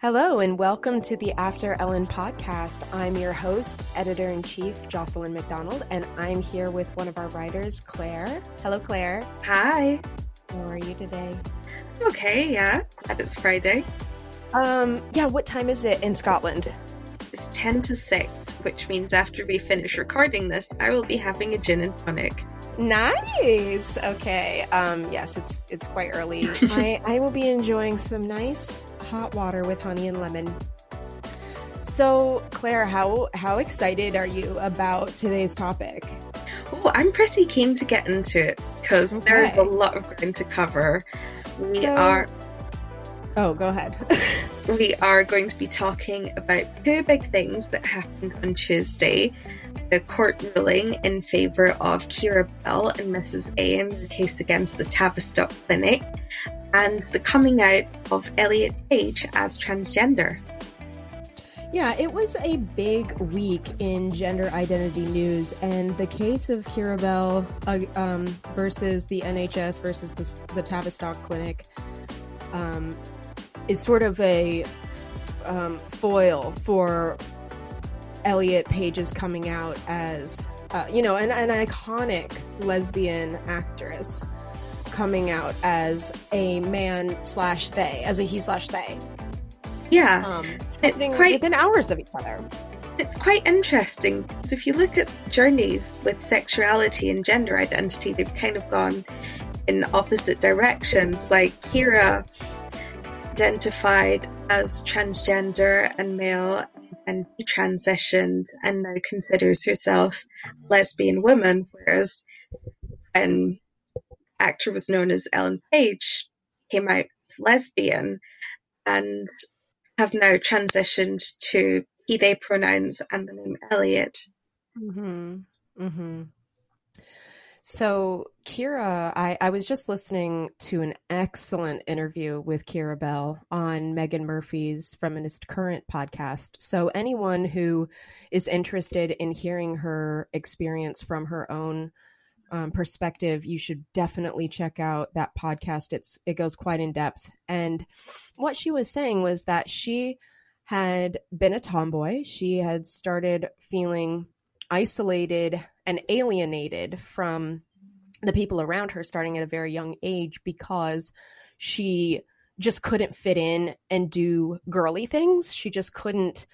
Hello, and welcome to the After Ellen podcast. I'm your host, editor in chief, Jocelyn McDonald, and I'm here with one of our writers, Claire. Hello, Claire. Hi. How are you today? Okay, yeah. Glad it's Friday. Um, yeah, what time is it in Scotland? It's 10 to 6, which means after we finish recording this, I will be having a gin and tonic. Nice. Okay. Um, yes, it's it's quite early. I, I will be enjoying some nice hot water with honey and lemon. So, Claire, how how excited are you about today's topic? Oh, I'm pretty keen to get into it because Okay. there's a lot of ground to cover. We So- are Oh, go ahead. we are going to be talking about two big things that happened on Tuesday. The court ruling in favour of Keira Bell and Mrs. A in their case against the Tavistock Clinic, and the coming out of Elliot Page as transgender. Yeah, it was a big week in gender identity news, and the case of Keira Bell uh, um, versus the NHS versus the, the Tavistock Clinic um, is sort of a um, foil for Elliot Page's coming out as, uh, you know, an, an iconic lesbian actress coming out as a man slash they, as a he slash they. Yeah, Um, it's quite within hours of each other. It's quite interesting because if you look at journeys with sexuality and gender identity, they've kind of gone in opposite directions. Like Keira identified as transgender and male and detransitioned and now considers herself a lesbian woman, whereas when actor was known as Ellen Page came out as lesbian and have now transitioned to he they pronouns and the name Elliot. Mm-hmm. Mm-hmm. So Keira, I, I was just listening to an excellent interview with Keira Bell on Meghan Murphy's Feminist Current podcast. So anyone who is interested in hearing her experience from her own um, perspective, you should definitely check out that podcast. It's it goes quite in depth. And what she was saying was that she had been a tomboy. She had started feeling isolated and alienated from the people around her starting at a very young age because she just couldn't fit in and do girly things. She just couldn't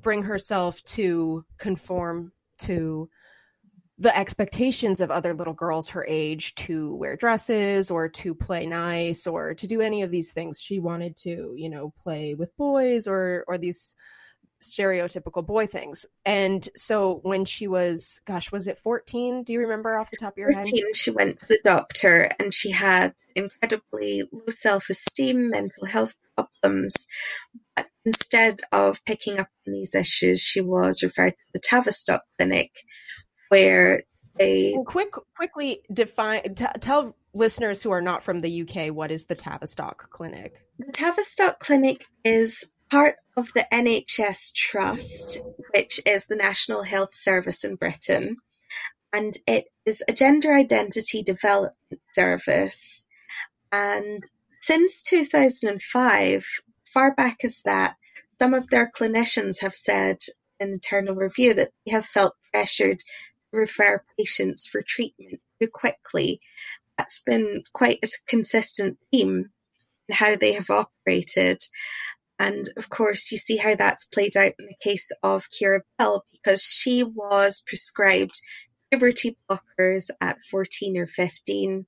bring herself to conform to the expectations of other little girls her age to wear dresses or to play nice or to do any of these things. She wanted to, you know, play with boys or or these stereotypical boy things. And so when she was, gosh, was it 14? Do you remember off the top of your head? 14, she went to the doctor and she had incredibly low self esteem, mental health problems. But instead of picking up on these issues, she was referred to the Tavistock Clinic, where they Well, quick, quickly define, t- tell listeners who are not from the UK what is the Tavistock Clinic? The Tavistock Clinic is part of the NHS Trust, which is the National Health Service in Britain, and it is a gender identity development service. And since 2005, far back as that, some of their clinicians have said in internal review that they have felt pressured to refer patients for treatment too quickly. That's been quite a consistent theme in how they have operated. And of course, you see how that's played out in the case of Keira Bell because she was prescribed puberty blockers at 14 or 15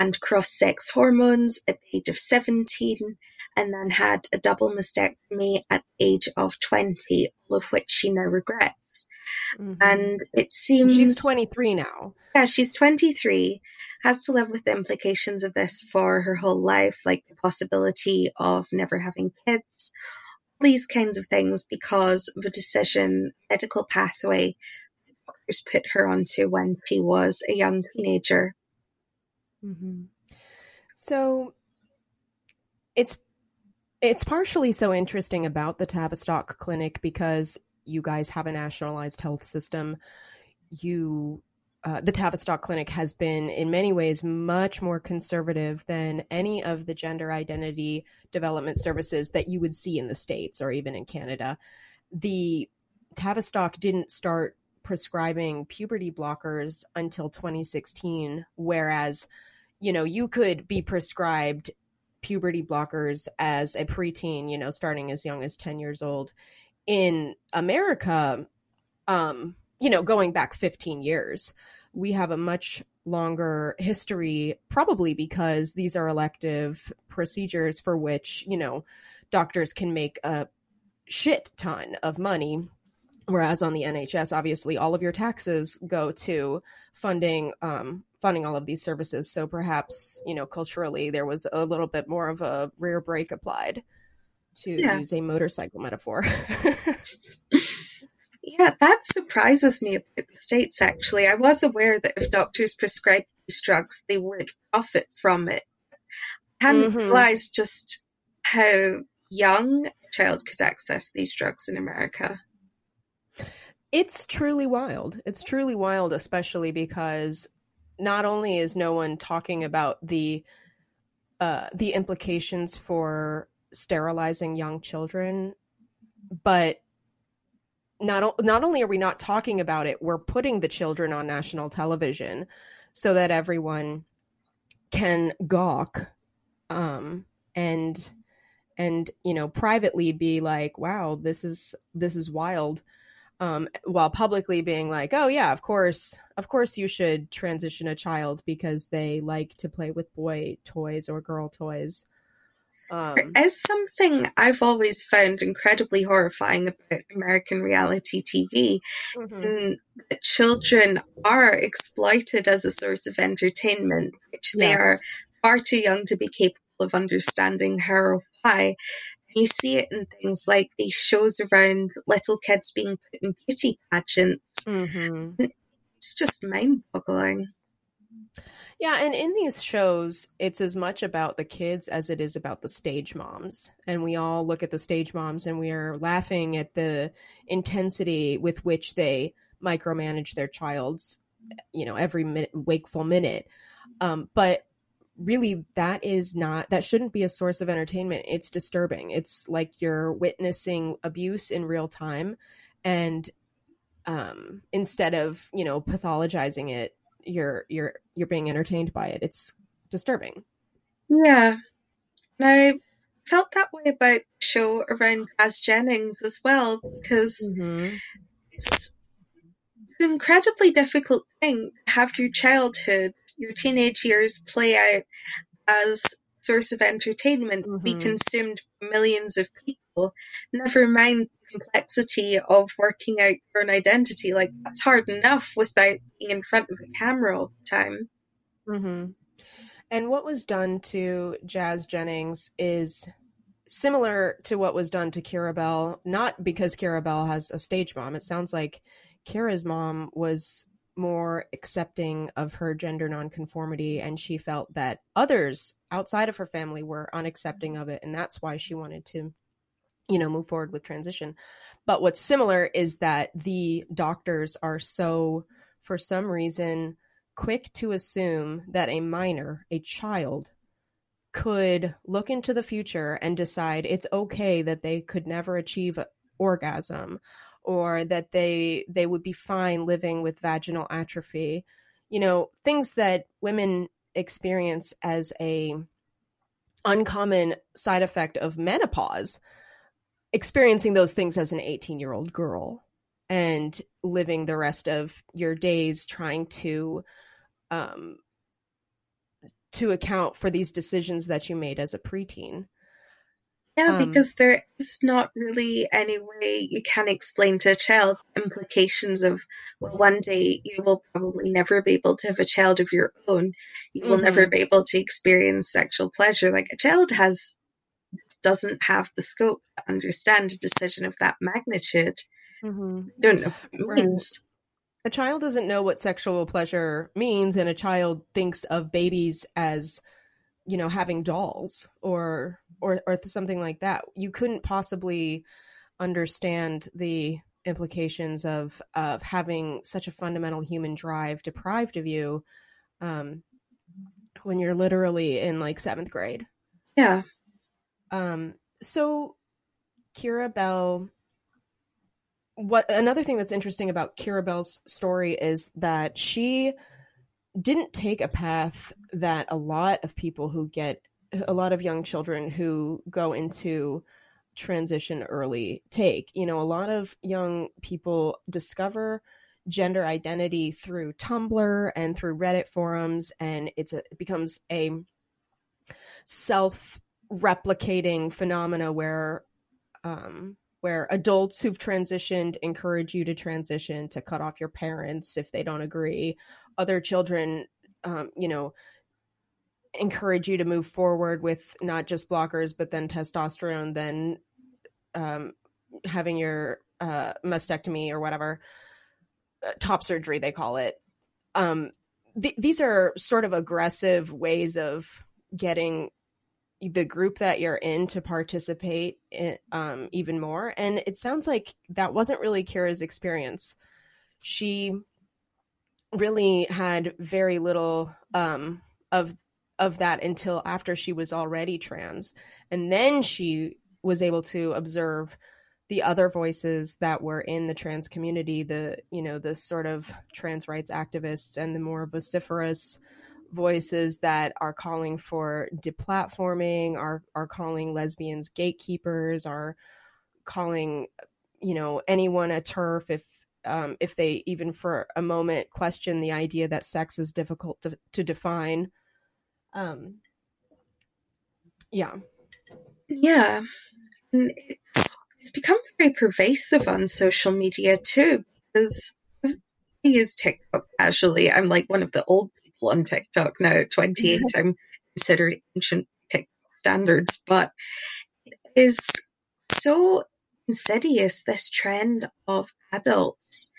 and cross sex hormones at the age of 17 and then had a double mastectomy at the age of 20, all of which she now regrets. And it seems she's 23 now. yeah, she's 23, has to live with the implications of this for her whole life, like the possibility of never having kids, all these kinds of things because of a decision, medical pathway doctors put her onto when she was a young teenager. hmm So it's it's partially so interesting about the Tavistock Clinic because you guys have a nationalized health system. You uh, the Tavistock Clinic has been, in many ways, much more conservative than any of the gender identity development services that you would see in the States or even in Canada. The Tavistock didn't start prescribing puberty blockers until 2016, whereas, you know, you could be prescribed puberty blockers as a preteen, you know, starting as young as 10 years old. In America, um, you know, going back 15 years, we have a much longer history, probably because these are elective procedures for which, you know, doctors can make a shit ton of money. Whereas on the NHS, obviously, all of your taxes go to funding um, funding all of these services. So perhaps, you know, culturally, there was a little bit more of a rear brake applied, to yeah. use a motorcycle metaphor. Yeah, that surprises me about the States, actually. I was aware that if doctors prescribed these drugs, they would profit from it. I hadn't mm-hmm. realized just how young a child could access these drugs in America. It's truly wild. It's truly wild, especially because not only is no one talking about the uh, the implications for sterilizing young children, but not not only are we not talking about it, we're putting the children on national television so that everyone can gawk um, and and you know privately be like, "Wow, this is this is wild." Um, while publicly being like, "Oh yeah, of course, of course you should transition a child because they like to play with boy toys or girl toys." Um, As something I've always found incredibly horrifying about American reality TV, mm-hmm. that children are exploited as a source of entertainment, which yes. they are far too young to be capable of understanding how or why. You see it in things like these shows around little kids being put in beauty pageants. Mm-hmm. It's just mind boggling. Yeah, and in these shows, it's as much about the kids as it is about the stage moms. And we all look at the stage moms and we are laughing at the intensity with which they micromanage their child's, you know, every minute, wakeful minute. Um, but really, that is not, that shouldn't be a source of entertainment. It's disturbing. It's like you're witnessing abuse in real time. And um, instead of, you know, pathologizing it, you're you're you're being entertained by it. It's disturbing. Yeah. And I felt that way about the show around Jazz Jennings as well, because mm-hmm. it's an incredibly difficult thing to have your childhood, your teenage years play out as source of entertainment, mm-hmm. be consumed by millions of people. Never mind complexity of working out your own identity. Like that's hard enough without being in front of a camera all the time. Mm-hmm. And what was done to Jazz Jennings is similar to what was done to Keira Bell, not because Keira Bell has a stage mom. It sounds like Keira's mom was more accepting of her gender nonconformity and she felt that others outside of her family were unaccepting of it and that's why she wanted to you know move forward with transition. But what's similar is that the doctors are so for some reason quick to assume that a minor a child could look into the future and decide it's okay that they could never achieve orgasm or that they they would be fine living with vaginal atrophy. You know things that women experience as a uncommon side effect of menopause experiencing those things as an 18 year old girl and living the rest of your days trying to um to account for these decisions that you made as a preteen. Yeah um, because there is not really any way you can explain to a child implications of well one day you will probably never be able to have a child of your own. You will mm-hmm. never be able to experience sexual pleasure. Like a child has doesn't have the scope to understand a decision of that magnitude. Mm-hmm. Don't know what it means. A child doesn't know what sexual pleasure means, and a child thinks of babies as, you know, having dolls or or or something like that. You couldn't possibly understand the implications of of having such a fundamental human drive deprived of you um, when you're literally in like seventh grade. Yeah. Um, so Keira Bell what another thing that's interesting about Keira Bell's story is that she didn't take a path that a lot of people who get a lot of young children who go into transition early take. You know, a lot of young people discover gender identity through Tumblr and through Reddit forums and it's a, it becomes a self replicating phenomena where um, where adults who've transitioned encourage you to transition to cut off your parents if they don't agree. Other children um, you know encourage you to move forward with not just blockers but then testosterone then um, having your uh, mastectomy or whatever uh, top surgery they call it. Um, th- these are sort of aggressive ways of getting the group that you're in to participate in, um, even more. And it sounds like that wasn't really Keira's experience. She really had very little um, of of that until after she was already trans, and then she was able to observe the other voices that were in the trans community the you know the sort of trans rights activists and the more vociferous voices that are calling for deplatforming, are are calling lesbians gatekeepers, are calling you know anyone a TERF if um, if they even for a moment question the idea that sex is difficult to, to define. Um, yeah, yeah, and it's it's become very pervasive on social media too because I use TikTok casually. I'm like one of the old on TikTok now at 28. Mm-hmm. I'm considered ancient TikTok standards, but it is so insidious this trend of adults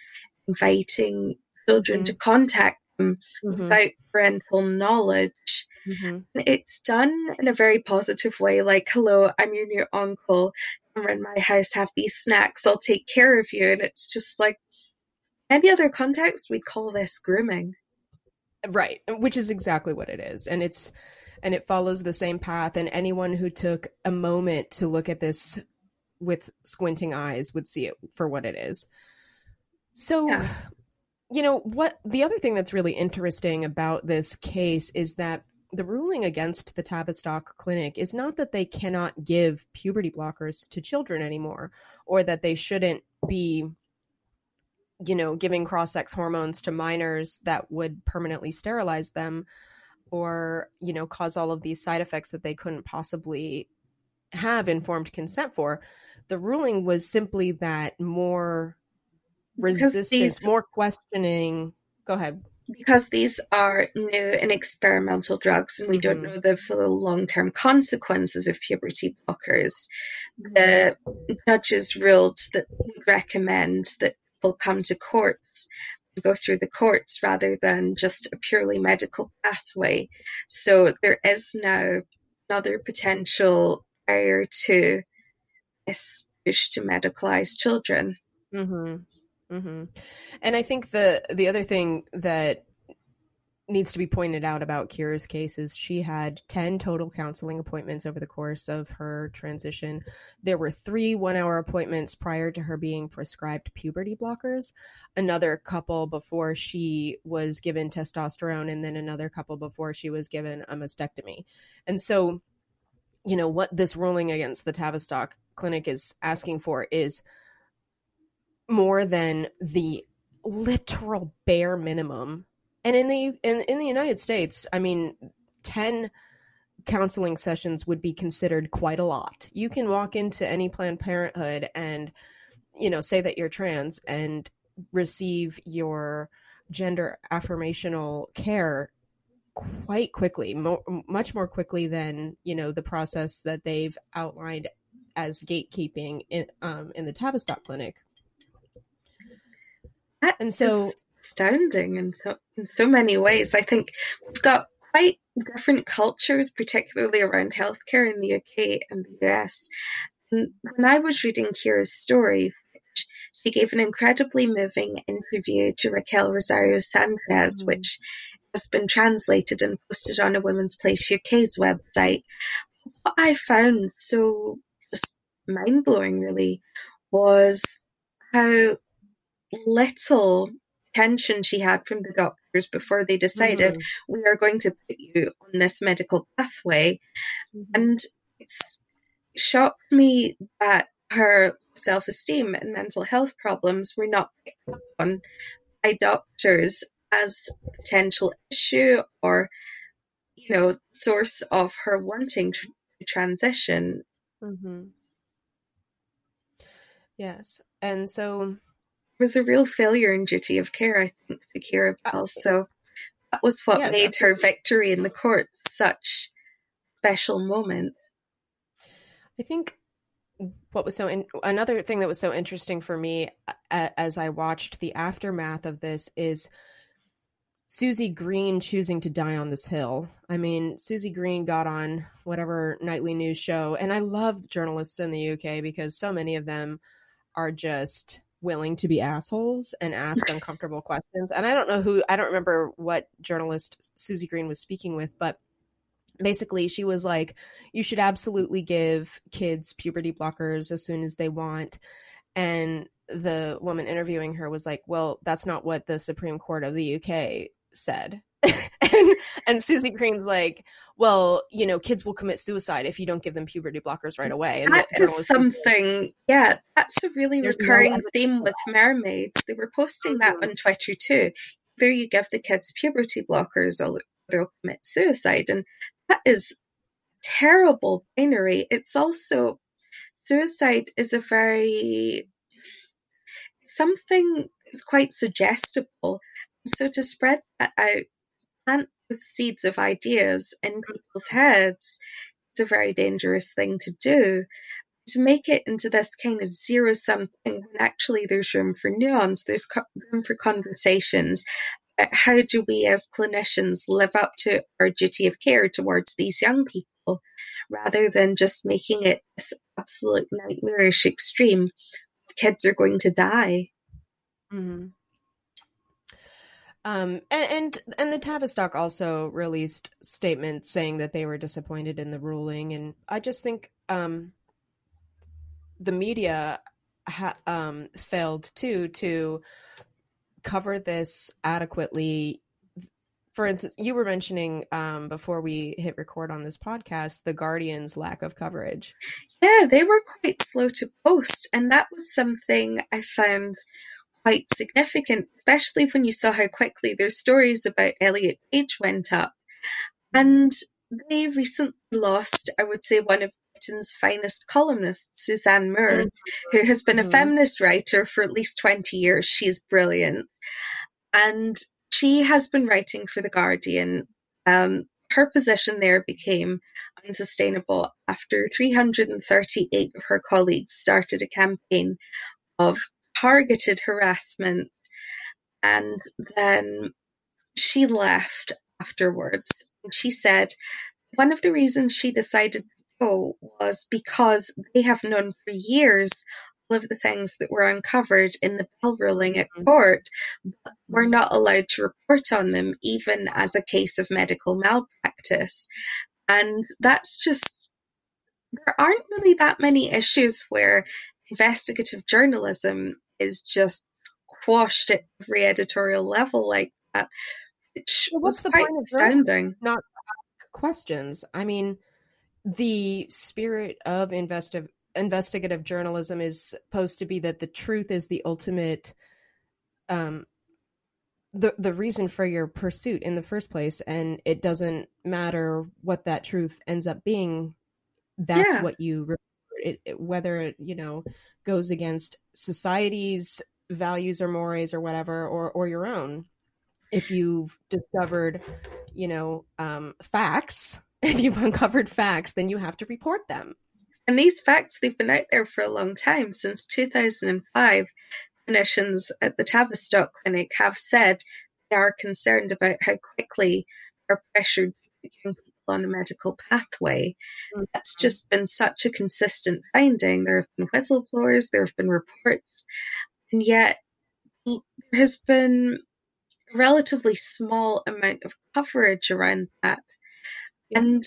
inviting children mm-hmm. to contact them mm-hmm. without parental knowledge. Mm-hmm. It's done in a very positive way, like, hello, I'm your new uncle. Come around my house, have these snacks, I'll take care of you. And it's just like, any other context, we'd call this grooming. Right, which is exactly what it is. And it's and it follows the same path and anyone who took a moment to look at this with squinting eyes would see it for what it is. So yeah. you know, what the other thing that's really interesting about this case is that the ruling against the Tavistock Clinic is not that they cannot give puberty blockers to children anymore or that they shouldn't be you know, giving cross sex hormones to minors that would permanently sterilize them or, you know, cause all of these side effects that they couldn't possibly have informed consent for. The ruling was simply that more resistance, these, more questioning. Go ahead. Because these are new and experimental drugs, and we don't mm-hmm. know the full long term consequences of puberty blockers, the judges ruled that would recommend that will come to courts go through the courts rather than just a purely medical pathway. So there is now another potential barrier to this push to medicalize children. Mm-hmm. Mm-hmm. And I think the the other thing that needs to be pointed out about Keira's case is she had 10 total counseling appointments over the course of her transition. There were three one hour appointments prior to her being prescribed puberty blockers, another couple before she was given testosterone, and then another couple before she was given a mastectomy. And so, you know, what this ruling against the Tavistock clinic is asking for is more than the literal bare minimum and in the in, in the united states i mean 10 counseling sessions would be considered quite a lot. You can walk into any planned parenthood and you know say that you're trans and receive your gender affirmational care quite quickly mo- much more quickly than you know the process that they've outlined as gatekeeping in um, in the Tavistock clinic. That and so astounding in so, in so many ways. I think we've got quite different cultures, particularly around healthcare in the UK and the US. And when I was reading Keira's story, she gave an incredibly moving interview to Raquel Rosario Sanchez, mm-hmm. which has been translated and posted on a Women's Place UK's website. What I found so just mind blowing, really, was how little tension she had from the doctors before they decided mm-hmm. we are going to put you on this medical pathway. Mm-hmm. And it's shocked me that her self esteem and mental health problems were not picked up on by doctors as a potential issue or, you know, source of her wanting to transition. Mm-hmm. Yes. And so was a real failure in duty of care, I think, for Keira Bell. So that was what made her victory in the court such special moment. I think what was so in, another thing that was so interesting for me uh, as I watched the aftermath of this is Susie Green choosing to die on this hill. I mean, Susie Green got on whatever nightly news show, and I love journalists in the UK because so many of them are just willing to be assholes and ask uncomfortable questions. And I don't know who, I don't remember what journalist Susie Green was speaking with, but basically she was like, you should absolutely give kids puberty blockers as soon as they want. And the woman interviewing her was like, well, that's not what the Supreme Court of the UK said. and, and Susie Green's like, well, you know, kids will commit suicide if you don't give them puberty blockers right away. And that is something, yeah, that's a really recurring no theme with mermaids. They were posting that mm-hmm. on Twitter too. Either you give the kids puberty blockers or they'll commit suicide. And that is terrible binary. It's also, suicide is a very, something is quite suggestible. So to spread that out plant the seeds of ideas in people's heads is a very dangerous thing to do. To make it into this kind of zero sum thing when actually there's room for nuance, there's room for conversations. How do we as clinicians live up to our duty of care towards these young people rather than just making it this absolute nightmarish extreme? Kids are going to die. Mm-hmm. Um, and, and, and the Tavistock also released statements saying that they were disappointed in the ruling, and I just think um, the media ha- um, failed too to cover this adequately. For instance, you were mentioning um, before we hit record on this podcast the Guardian's lack of coverage. Yeah, they were quite slow to post, and that was something I found quite significant, especially when you saw how quickly their stories about Elliot Page went up. And they recently lost, I would say, one of Britain's finest columnists, Suzanne Moore, mm-hmm. who has been mm-hmm. a feminist writer for at least 20 years. She's brilliant. And she has been writing for The Guardian. Um, her position there became unsustainable after 338 of her colleagues started a campaign of targeted harassment. And then she left afterwards. And she said one of the reasons she decided to go was because they have known for years all of the things that were uncovered in the Bell ruling at mm-hmm. court, but were not allowed to report on them, even as a case of medical malpractice. And that's just, there aren't really that many issues where investigative journalism is just quashed at every editorial level like that. Which well, what's the point of astounding? Not questions. I mean, the spirit of investi- investigative journalism is supposed to be that the truth is the ultimate um the the reason for your pursuit in the first place and it doesn't matter what that truth ends up being that's yeah. what you it, it, whether it you know goes against society's values or mores or whatever or or your own. If you've discovered you know um, facts if you've uncovered facts then you have to report them. And these facts they've been out there for a long time since 2005 clinicians at the tavistock clinic have said they are concerned about how quickly they're pressured on a medical pathway. Mm-hmm. That's just been such a consistent finding. There have been whistleblowers, there have been reports, and yet there has been a relatively small amount of coverage around that. And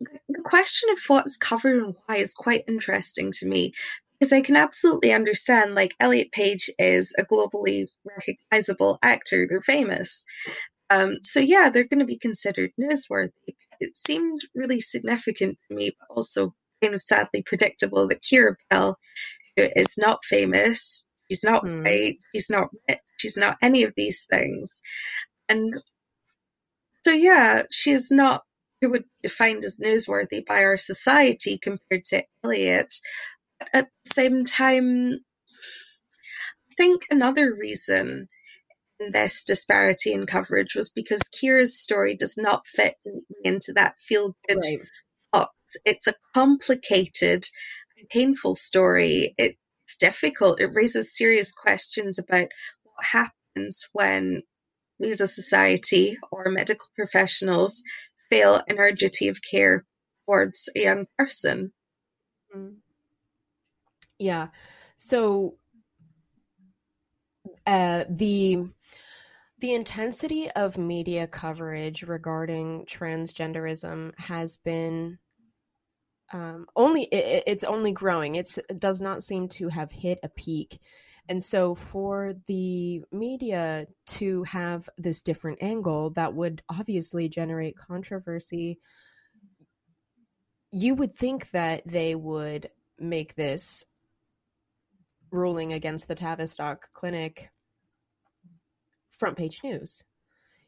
the question of what's covered and why is quite interesting to me because I can absolutely understand like Elliot Page is a globally recognizable actor, they're famous. Um, so yeah, they're going to be considered newsworthy. It seemed really significant to me, but also kind of sadly predictable that Keira Bell, who is not famous, she's not mm. white, she's not rich, she's not any of these things. And so yeah, she's not who would be defined as newsworthy by our society compared to Elliot. But at the same time, I think another reason this disparity in coverage was because Keira's story does not fit into that feel good right. box. It's a complicated and painful story. It's difficult. It raises serious questions about what happens when we as a society or medical professionals fail in our duty of care towards a young person. Mm-hmm. Yeah. So uh, the the intensity of media coverage regarding transgenderism has been um, only it, it's only growing. It's, it does not seem to have hit a peak. And so, for the media to have this different angle that would obviously generate controversy, you would think that they would make this ruling against the Tavistock Clinic front page news.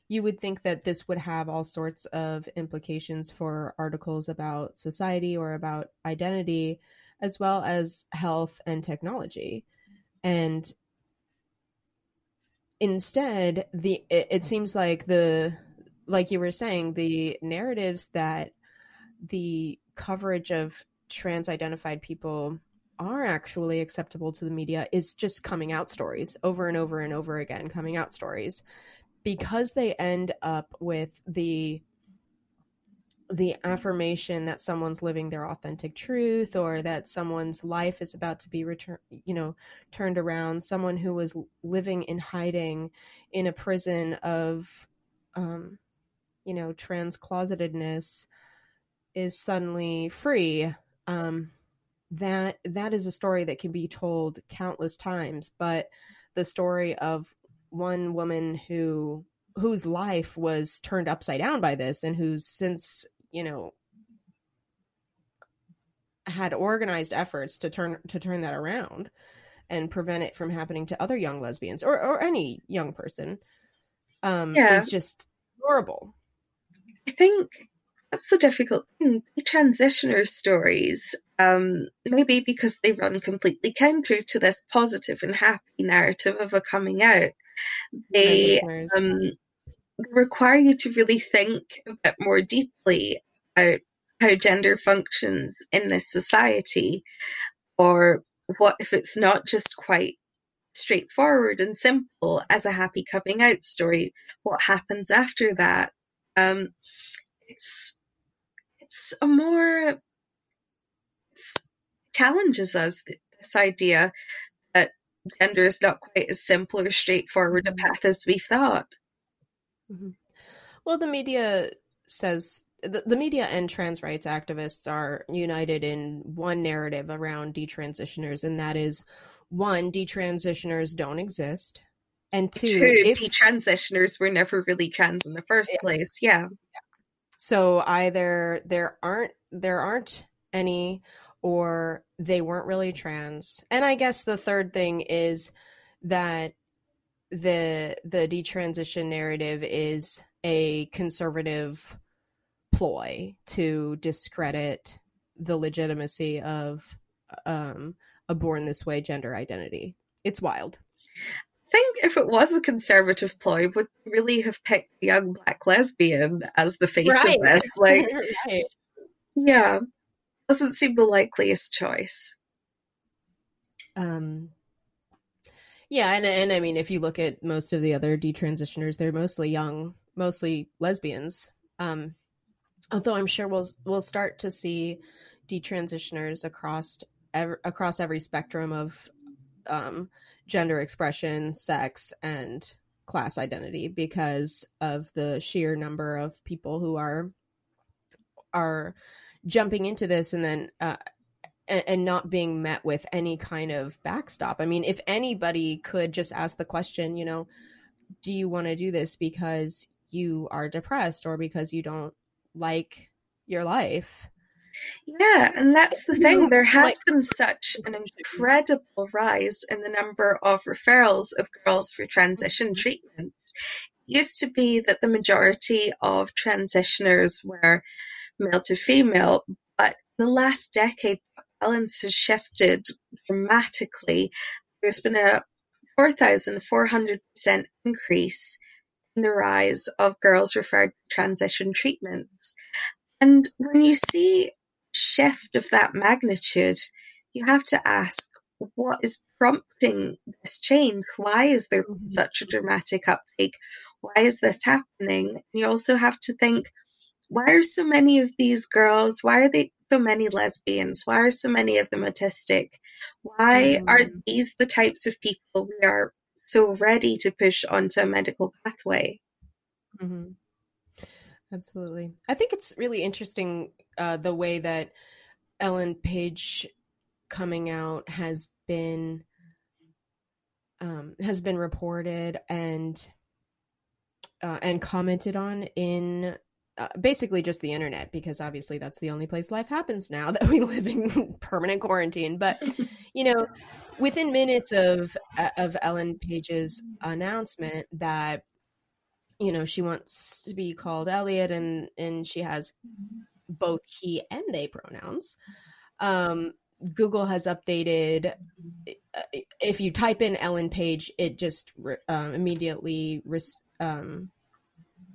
You would think that this would have all sorts of implications for articles about society or about identity, as well as health and technology. And instead, the it, it seems like the like you were saying, the narratives that the coverage of trans identified people are actually acceptable to the media is just coming out stories over and over and over again, coming out stories. Because they end up with the the affirmation that someone's living their authentic truth or that someone's life is about to be returned you know turned around someone who was living in hiding in a prison of um you know trans closetedness is suddenly free um that that is a story that can be told countless times but the story of one woman who whose life was turned upside down by this and who's since you know had organized efforts to turn to turn that around and prevent it from happening to other young lesbians or or any young person um yeah. is just horrible i think that's the difficult thing. The transitioner stories, um, maybe because they run completely counter to this positive and happy narrative of a coming out, they um, require you to really think a bit more deeply about how gender functions in this society, or what if it's not just quite straightforward and simple as a happy coming out story? What happens after that? Um, it's it's a more it's challenges us this idea that gender is not quite as simple or straightforward a mm-hmm. path as we thought. Mm-hmm. Well, the media says the, the media and trans rights activists are united in one narrative around detransitioners, and that is one, detransitioners don't exist, and two, two if, detransitioners were never really trans in the first yeah. place. Yeah. So either there aren't there aren't any or they weren't really trans. And I guess the third thing is that the the detransition narrative is a conservative ploy to discredit the legitimacy of um, a born this way gender identity. It's wild think if it was a conservative ploy, would really have picked a young black lesbian as the face right. of this? Like, right. yeah, doesn't seem the likeliest choice. Um, yeah, and and I mean, if you look at most of the other detransitioners, they're mostly young, mostly lesbians. Um, although I'm sure we'll we'll start to see detransitioners across every, across every spectrum of um, gender expression, sex, and class identity because of the sheer number of people who are are jumping into this and then uh, and, and not being met with any kind of backstop. I mean, if anybody could just ask the question, you know, do you want to do this because you are depressed or because you don't like your life? Yeah, and that's the thing. There has been such an incredible rise in the number of referrals of girls for transition treatments. It used to be that the majority of transitioners were male to female, but in the last decade, that balance has shifted dramatically. There's been a 4,400% increase in the rise of girls referred to transition treatments. And when you see shift of that magnitude, you have to ask what is prompting this change? Why is there mm-hmm. such a dramatic uptake? Why is this happening? And you also have to think why are so many of these girls, why are they so many lesbians? Why are so many of them autistic? Why mm. are these the types of people we are so ready to push onto a medical pathway? Mm-hmm. Absolutely. I think it's really interesting uh, the way that Ellen Page coming out has been um, has been reported and uh, and commented on in uh, basically just the internet because obviously that's the only place life happens now that we live in permanent quarantine but you know within minutes of uh, of Ellen Page's announcement that you know she wants to be called Elliot and and she has both he and they pronouns um Google has updated uh, if you type in Ellen Page it just um, immediately um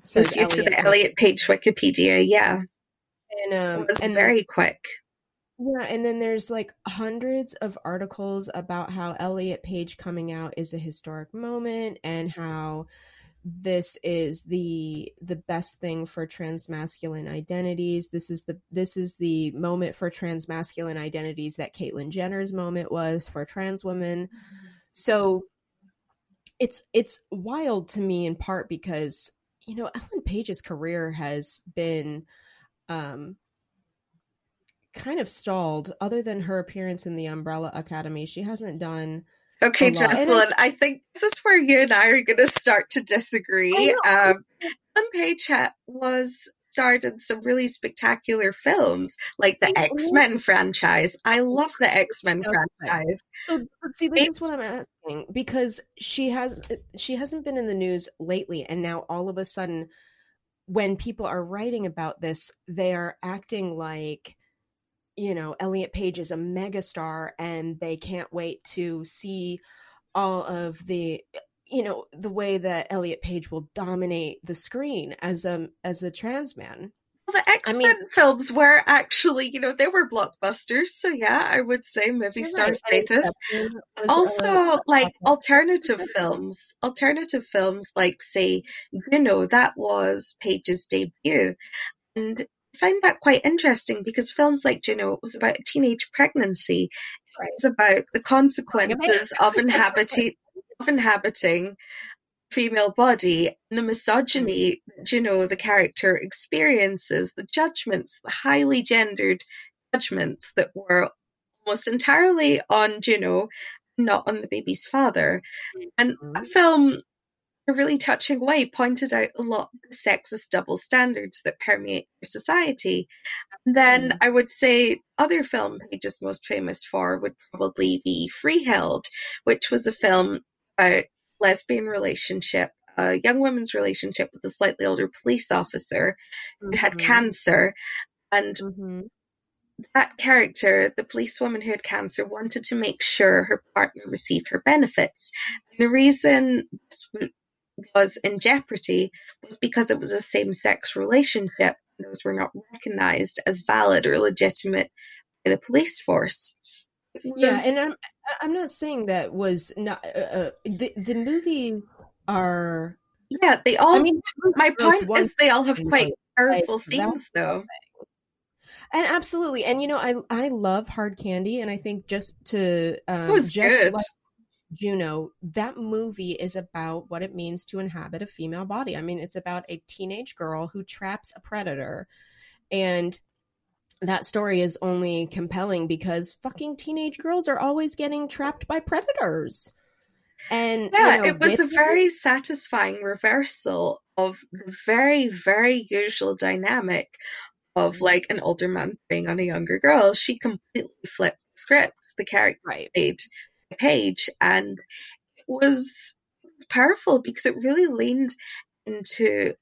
says you to the Elliot Page Wikipedia, yeah. And um, it was and very quick. Yeah, and then there's like hundreds of articles about how Elliot Page coming out is a historic moment and how this is the the best thing for transmasculine identities. This is the this is the moment for transmasculine identities that Caitlyn Jenner's moment was for trans women. So it's it's wild to me in part because you know, Ellen Page's career has been um, kind of stalled. Other than her appearance in the Umbrella Academy, she hasn't done. Okay, Jocelyn, I think this is where you and I are going to start to disagree. Um, Ellen Page was starred in some really spectacular films, like the X Men franchise. I love the X Men franchise. So, see, this is what I'm asking because she has she hasn't been in the news lately, and now all of a sudden, when people are writing about this, they are acting like you know Elliot Page is a megastar, and they can't wait to see all of the you know the way that Elliot Page will dominate the screen as a as a trans man. Well, the X Men I mean, films were actually, you know, they were blockbusters. So yeah, I would say movie star right. status. Also, like alternative films, alternative films like say, you know, that was Page's debut, and find that quite interesting because films like you know about teenage pregnancy right. is about the consequences of inhabiting of inhabiting female body and the misogyny that, you know, the character experiences, the judgments, the highly gendered judgments that were almost entirely on Juno, not on the baby's father. And that mm-hmm. film, a really touching way, pointed out a lot of the sexist double standards that permeate our society. And then mm. I would say other film Page's most famous for would probably be Freeheld, which was a film about a lesbian relationship, a young woman's relationship with a slightly older police officer who mm-hmm. had cancer. And mm-hmm. that character, the policewoman who had cancer, wanted to make sure her partner received her benefits. And the reason this was in jeopardy was because it was a same sex relationship. Those were not recognized as valid or legitimate by the police force. Yeah, and I'm I'm not saying that was not uh, uh, the the movies are. Yeah, they all. I mean, my point is they all have quite powerful like, themes, though. And absolutely, and you know, I I love hard candy, and I think just to um, it was just good. Like, Juno, that movie is about what it means to inhabit a female body. I mean, it's about a teenage girl who traps a predator. And that story is only compelling because fucking teenage girls are always getting trapped by predators. And yeah, you know, it was a very satisfying reversal of the very, very usual dynamic of like an older man preying on a younger girl. She completely flipped the script, the character right. played page, and it was, it was powerful because it really leaned into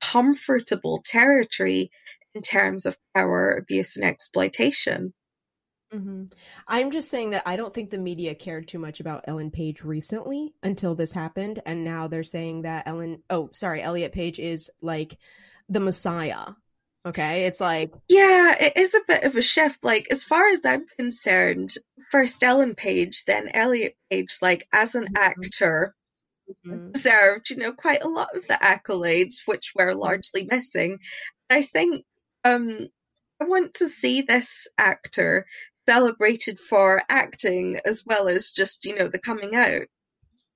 comfortable territory in terms of power, abuse, and exploitation. hmm I'm just saying that I don't think the media cared too much about Ellen Page recently until this happened, and now they're saying that Ellen, oh, sorry, Elliot Page is like the Messiah. Okay, it's like Yeah, it is a bit of a shift. Like, as far as I'm concerned, first Ellen Page, then Elliot Page, like, as an Mhm. actor, mhm, deserved, you know, quite a lot of the accolades, which were largely missing. I think um, I want to see this actor celebrated for acting as well as just, you know, the coming out.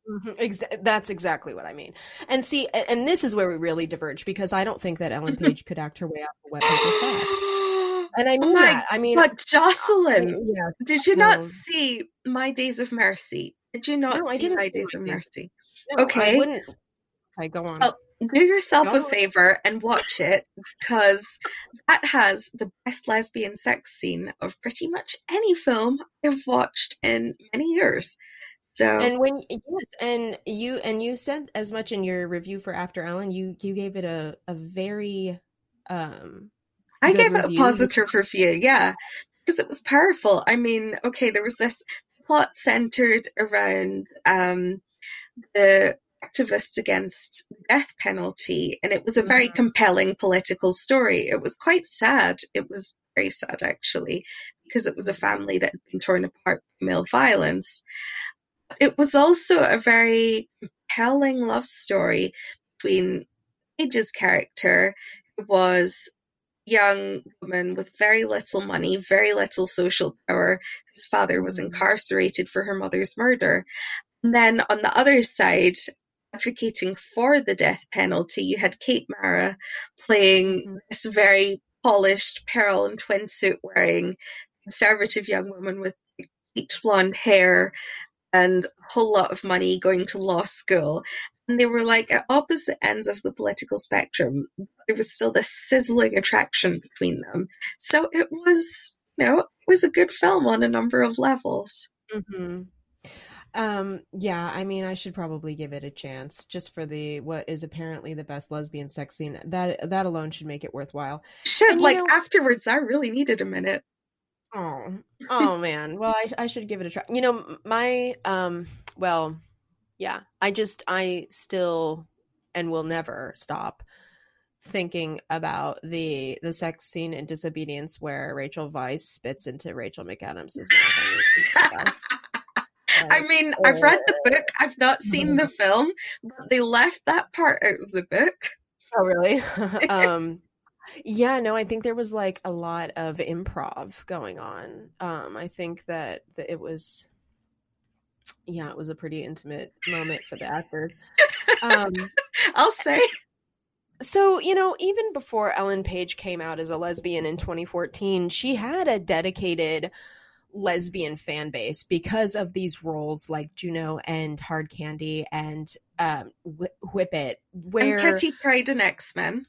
Mhm, exa- that's exactly what I mean. And see, a- and this is where we really diverge because I don't think that Ellen Page could act her way out of a wet paper sack. And I oh mean my that. I mean, God, Jocelyn, yes, did you not see My Days of Mercy? Did you not No, see My Days of. Mercy? No, Okay. I wouldn't. Okay, go on. Oh, do yourself Go a on. favor and watch it because that has the best lesbian sex scene of pretty much any film I've watched in many years. So And when yes, and you and you said as much in your review for After Ellen, you you gave it a a very um I gave it a review. positive review, yeah, because it was powerful. I mean, okay, there was this plot centered around um, the activists against death penalty, and it was a very Mhm. compelling political story. It was quite sad. It was very sad, actually, because it was a family that had been torn apart by male violence. It was also a very compelling love story between Page's character, who was a young woman with very little money, very little social power, whose father was Mhm. incarcerated for her mother's murder. And then on the other side, advocating for the death penalty, you had Kate Mara playing Mhm. this very polished pearl and twin suit wearing conservative young woman with bleach blonde hair and a whole lot of money going to law school. And they were like at opposite ends of the political spectrum. There was still this sizzling attraction between them. So it was, you know, it was a good film on a number of levels. Mhm. Um yeah, I mean I should probably give it a chance just for the what is apparently the best lesbian sex scene. That that alone should make it worthwhile. Should like know- afterwards, I really needed a minute. Oh, oh man. Well, I I should give it a try. You know, my um well, yeah. I just I still and will never stop thinking about the the sex scene in Disobedience where Rachel Weisz spits into Rachel McAdams' mouth. I mean, it's the best. I Like, mean, I've read the book, I've not seen the film, but they left that part out of the book. Oh, really? um, yeah, no, I think there was like a lot of improv going on. Um, I think that, that it was, yeah, it was a pretty intimate moment for the actors. Um, I'll say. so, you know, even before Ellen Page came out as a lesbian in 2014, she had a dedicated lesbian fan base because of these roles like Juno and Hard Candy and um, Wh- Whip It, where And Kitty Pryde and X Men.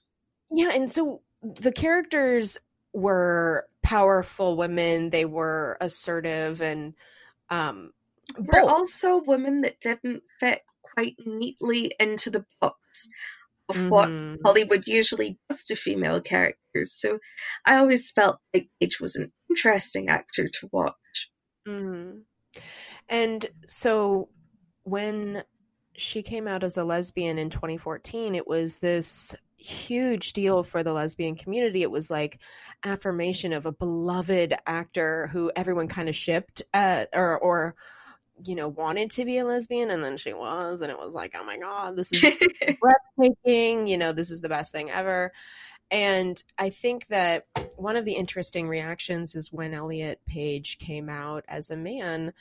Yeah, and so the characters were powerful women. They were assertive and um We're bold. also women that didn't fit quite neatly into the box of what Mhm. Hollywood usually does to female characters. So I always felt like Page was an interesting actor to watch. Mhm. And so when she came out as a lesbian in 2014, it was this huge deal for the lesbian community. It was like affirmation of a beloved actor who everyone kind of shipped uh, or or you know wanted to be a lesbian and then she was and it was like, "Oh my god, this is breathtaking. You know, this is the best thing ever. And I think that one of the interesting reactions is when Elliot Page came out as a man.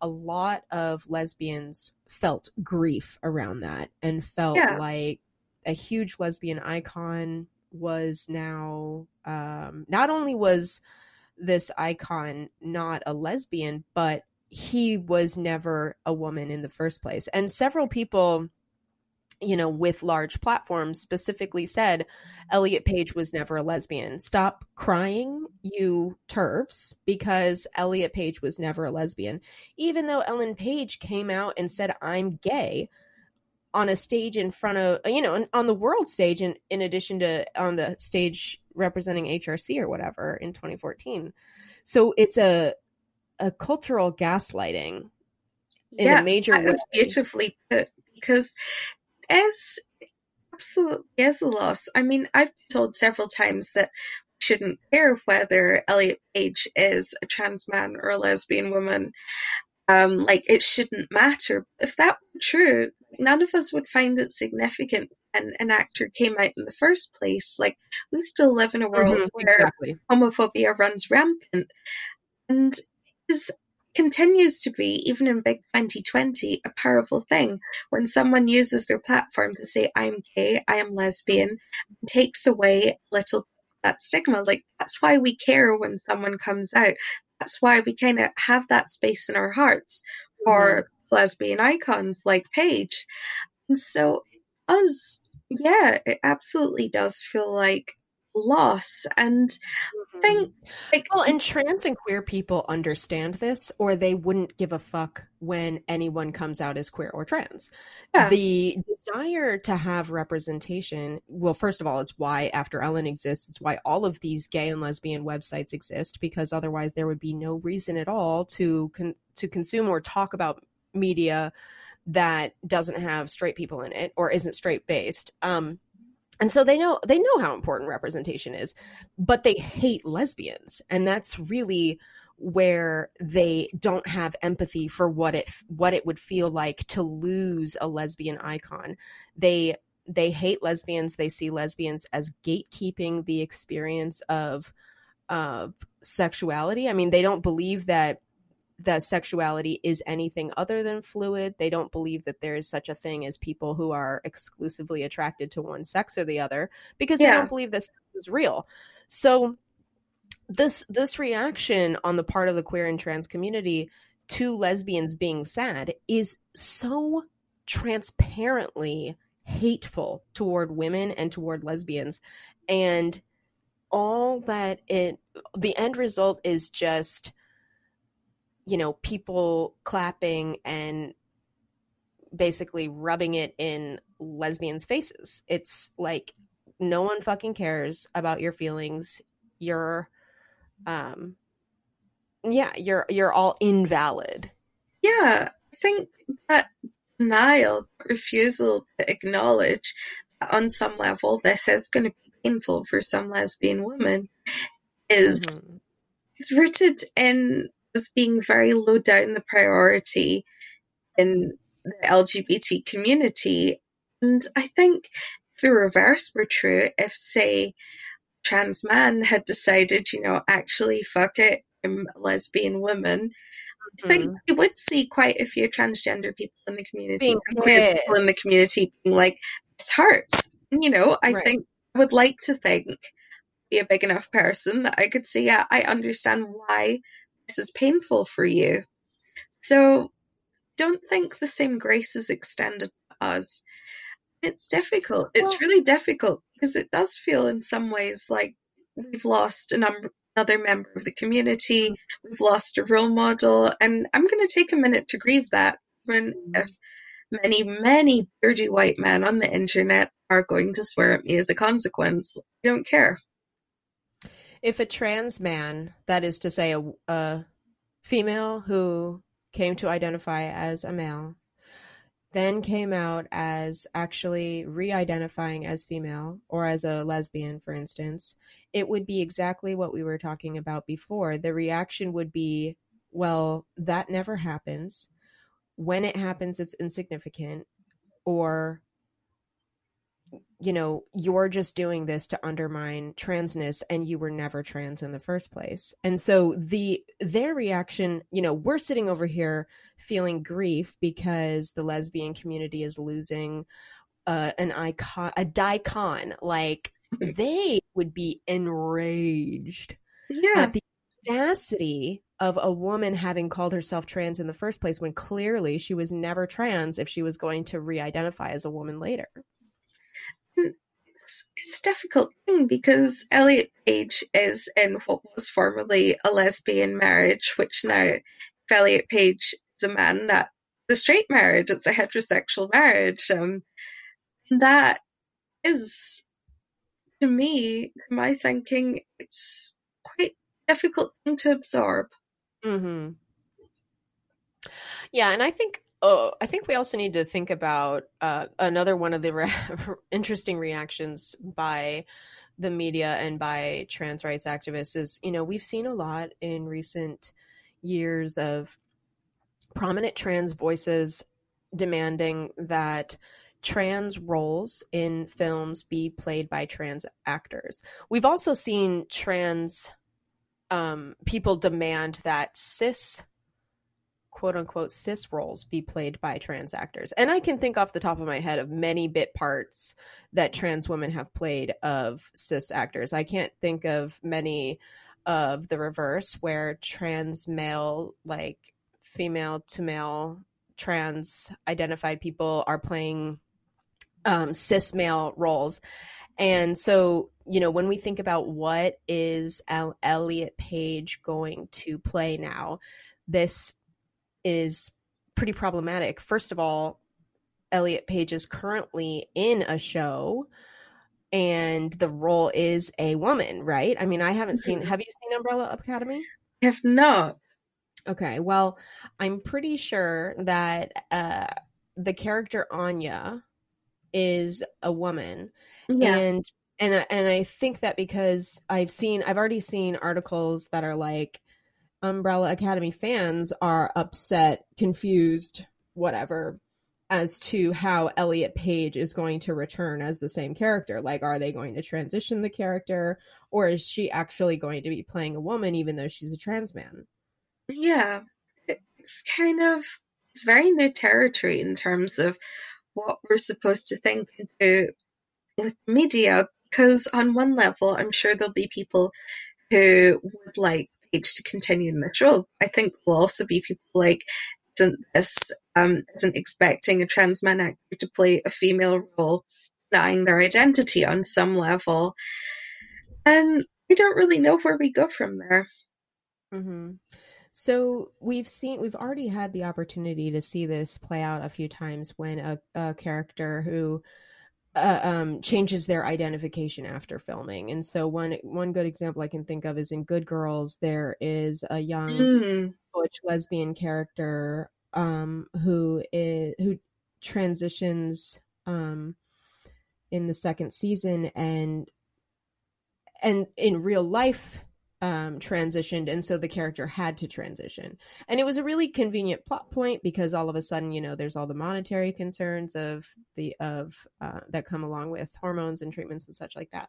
a lot of lesbians felt grief around that and felt Yeah. like a huge lesbian icon was now um, not only was this icon not a lesbian, but he was never a woman in the first place. And several people, you know, with large platforms specifically said Elliot Page was never a lesbian. Stop crying, you TERFs, because Elliot Page was never a lesbian. Even though Ellen Page came out and said, I'm gay on a stage in front of, you know, on the world stage, in, in addition to on the stage representing HRC or whatever in 2014. So it's a, a cultural gaslighting in yeah, a major that way. is beautifully put because as absolutely as a loss. I mean, I've been told several times that we shouldn't care whether Elliot Page is a trans man or a lesbian woman. Um, like it shouldn't matter. If that were true, none of us would find it significant when an actor came out in the first place. Like we still live in a world Mhm, where exactly. homophobia runs rampant and is continues to be even in big 2020 a powerful thing when someone uses their platform to say i'm gay i am lesbian and takes away a little that stigma like that's why we care when someone comes out that's why we kind of have that space in our hearts for lesbian icon like page and so us yeah it absolutely does feel like loss and mm-hmm. I think like Well, and trans and queer people understand this, or they wouldn't give a fuck when anyone comes out as queer or trans. Yeah. The desire to have representation, well, first of all, it's why After Ellen exists. It's why all of these gay and lesbian websites exist, because otherwise there would be no reason at all to con- to consume or talk about media that doesn't have straight people in it or isn't straight based. Um, and so they know they know how important representation is but they hate lesbians. And that's really where they don't have empathy for what it what it would feel like to lose a lesbian icon. They they hate lesbians. They see lesbians as gatekeeping the experience of of sexuality. I mean they don't believe that that sexuality is anything other than fluid. They don't believe that there is such a thing as people who are exclusively attracted to one sex or the other because they don't believe this is real. So this this reaction on the part of the queer and trans community to lesbians being sad is so transparently hateful toward women and toward lesbians and all that it the end result is just you know people clapping and basically rubbing it in lesbians faces. It's like no one fucking cares about your feelings. You're um yeah you're you're all invalid. Yeah, I think that denial, that refusal to acknowledge that on some level this is going to be painful for some lesbian women is Mhm. is rooted in us being very low down the priority in the LGBT community. And I think the reverse were true, if say trans man had decided, you know, actually fuck it, I'm a lesbian woman, I think Mhm. we would see quite a few transgender people in the community queer people in the community being like, this hurts. And, you know, I Right. think I would like to think be a big enough person that I could say, yeah, I understand why this is painful for you. So don't think the same grace is extended to us. It's difficult. It's really difficult because it does feel in some ways like we've lost a number, another member of the community. Mm-hmm. We've lost a role model, and I'm going to take a minute to grieve that. Even mm-hmm. if many, many beardy white men on the internet are going to swear at me as a consequence, I don't care. If a trans man, that is to say, a, a female who came to identify as a male, then came out as actually re identifying as female or as a lesbian, for instance, it would be exactly what we were talking about before. The reaction would be, well, that never happens. When it happens, it's insignificant. Or you know, you're just doing this to undermine transness and you were never trans in the first place. And so the their reaction, you know, we're sitting over here feeling grief because the lesbian community is losing uh, an icon a daikon like they would be enraged yeah. at the audacity of a woman having called herself trans in the first place when clearly she was never trans if she was going to re-identify as a woman later it's, it's a difficult thing because Elliot Page is in what was formerly a lesbian marriage, which now, if Elliot Page is a man, that the straight marriage, it's a heterosexual marriage. Um, that is, to me, my thinking, it's quite difficult thing to absorb. Mm-hmm. Yeah, and I think oh, I think we also need to think about uh, another one of the re- interesting reactions by the media and by trans rights activists is you know we've seen a lot in recent years of prominent trans voices demanding that trans roles in films be played by trans actors. We've also seen trans um, people demand that cis quote unquote cis roles be played by trans actors. And I can think off the top of my head of many bit parts that trans women have played of cis actors. I can't think of many of the reverse where trans male, like female to male trans identified people are playing um, cis male roles. And so, you know, when we think about what is El- Elliot Page going to play now, this is pretty problematic. First of all, Elliot Page is currently in a show and the role is a woman, right? I mean, I haven't seen Mhm. have you seen Umbrella Academy? If not, Okay, well, I'm pretty sure that uh the character Vanya is a woman yeah, and and and I think that because I've seen I've already seen articles that are like Umbrella Academy fans are upset, confused, whatever as to how Elliot Page is going to return as the same character. Like are they going to transition the character or is she actually going to be playing a woman even though she's a trans man? yeah, it's kind of it's very new territory in terms of what we're supposed to think and do with media. Because on one level, I'm sure there'll be people who would like to continue in this role. I think there'll also be people like, isn't this um, isn't expecting a trans man actor to play a female role, denying their identity on some level, and we don't really know where we go from there. Mm-hmm. So we've seen, we've already had the opportunity to see this play out a few times when a, a character who uh, um, changes their identification after filming. And so one one good example I can think of is in Good Girls. There is a young Mm, butch lesbian character um, who is who transitions um, in the second season and and in real life um, transitioned and so the character had to transition. And it was a really convenient plot point because all of a sudden you know there's all the monetary concerns of the of uh, that come along with hormones and treatments and such like that.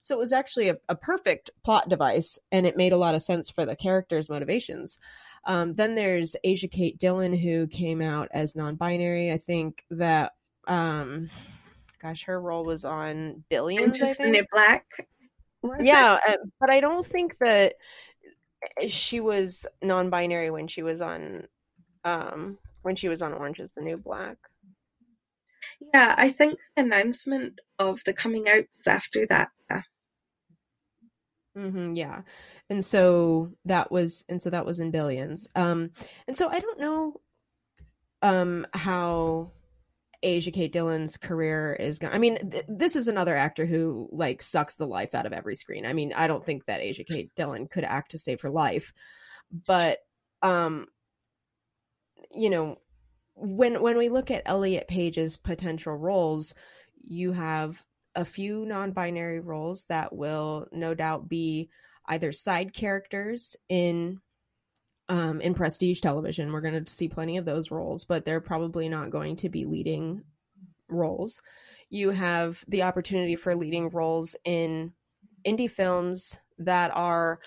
So it was actually a, a perfect plot device and it made a lot of sense for the character's motivations. Um, then there's asia kate dillon who came out as non-binary. I think that um gosh her role was on and billions just in black. Was yeah uh, but i don't think that she was non-binary when she was on um when she was on orange is the new black? Yeah, I think the announcement of the coming out was after that. Yeah. hmm yeah and so that was and so that was in billions um and so i don't know um how asia kate dillon's career is going i mean th- this is another actor who like sucks the life out of every screen. I mean i don't think that asia kate dillon could act to save her life but um you know when when we look at elliot page's potential roles you have a few non-binary roles that will no doubt be either side characters in um in prestige television we're going to see plenty of those roles but they're probably not going to be leading roles. You have the opportunity for leading roles in indie films that are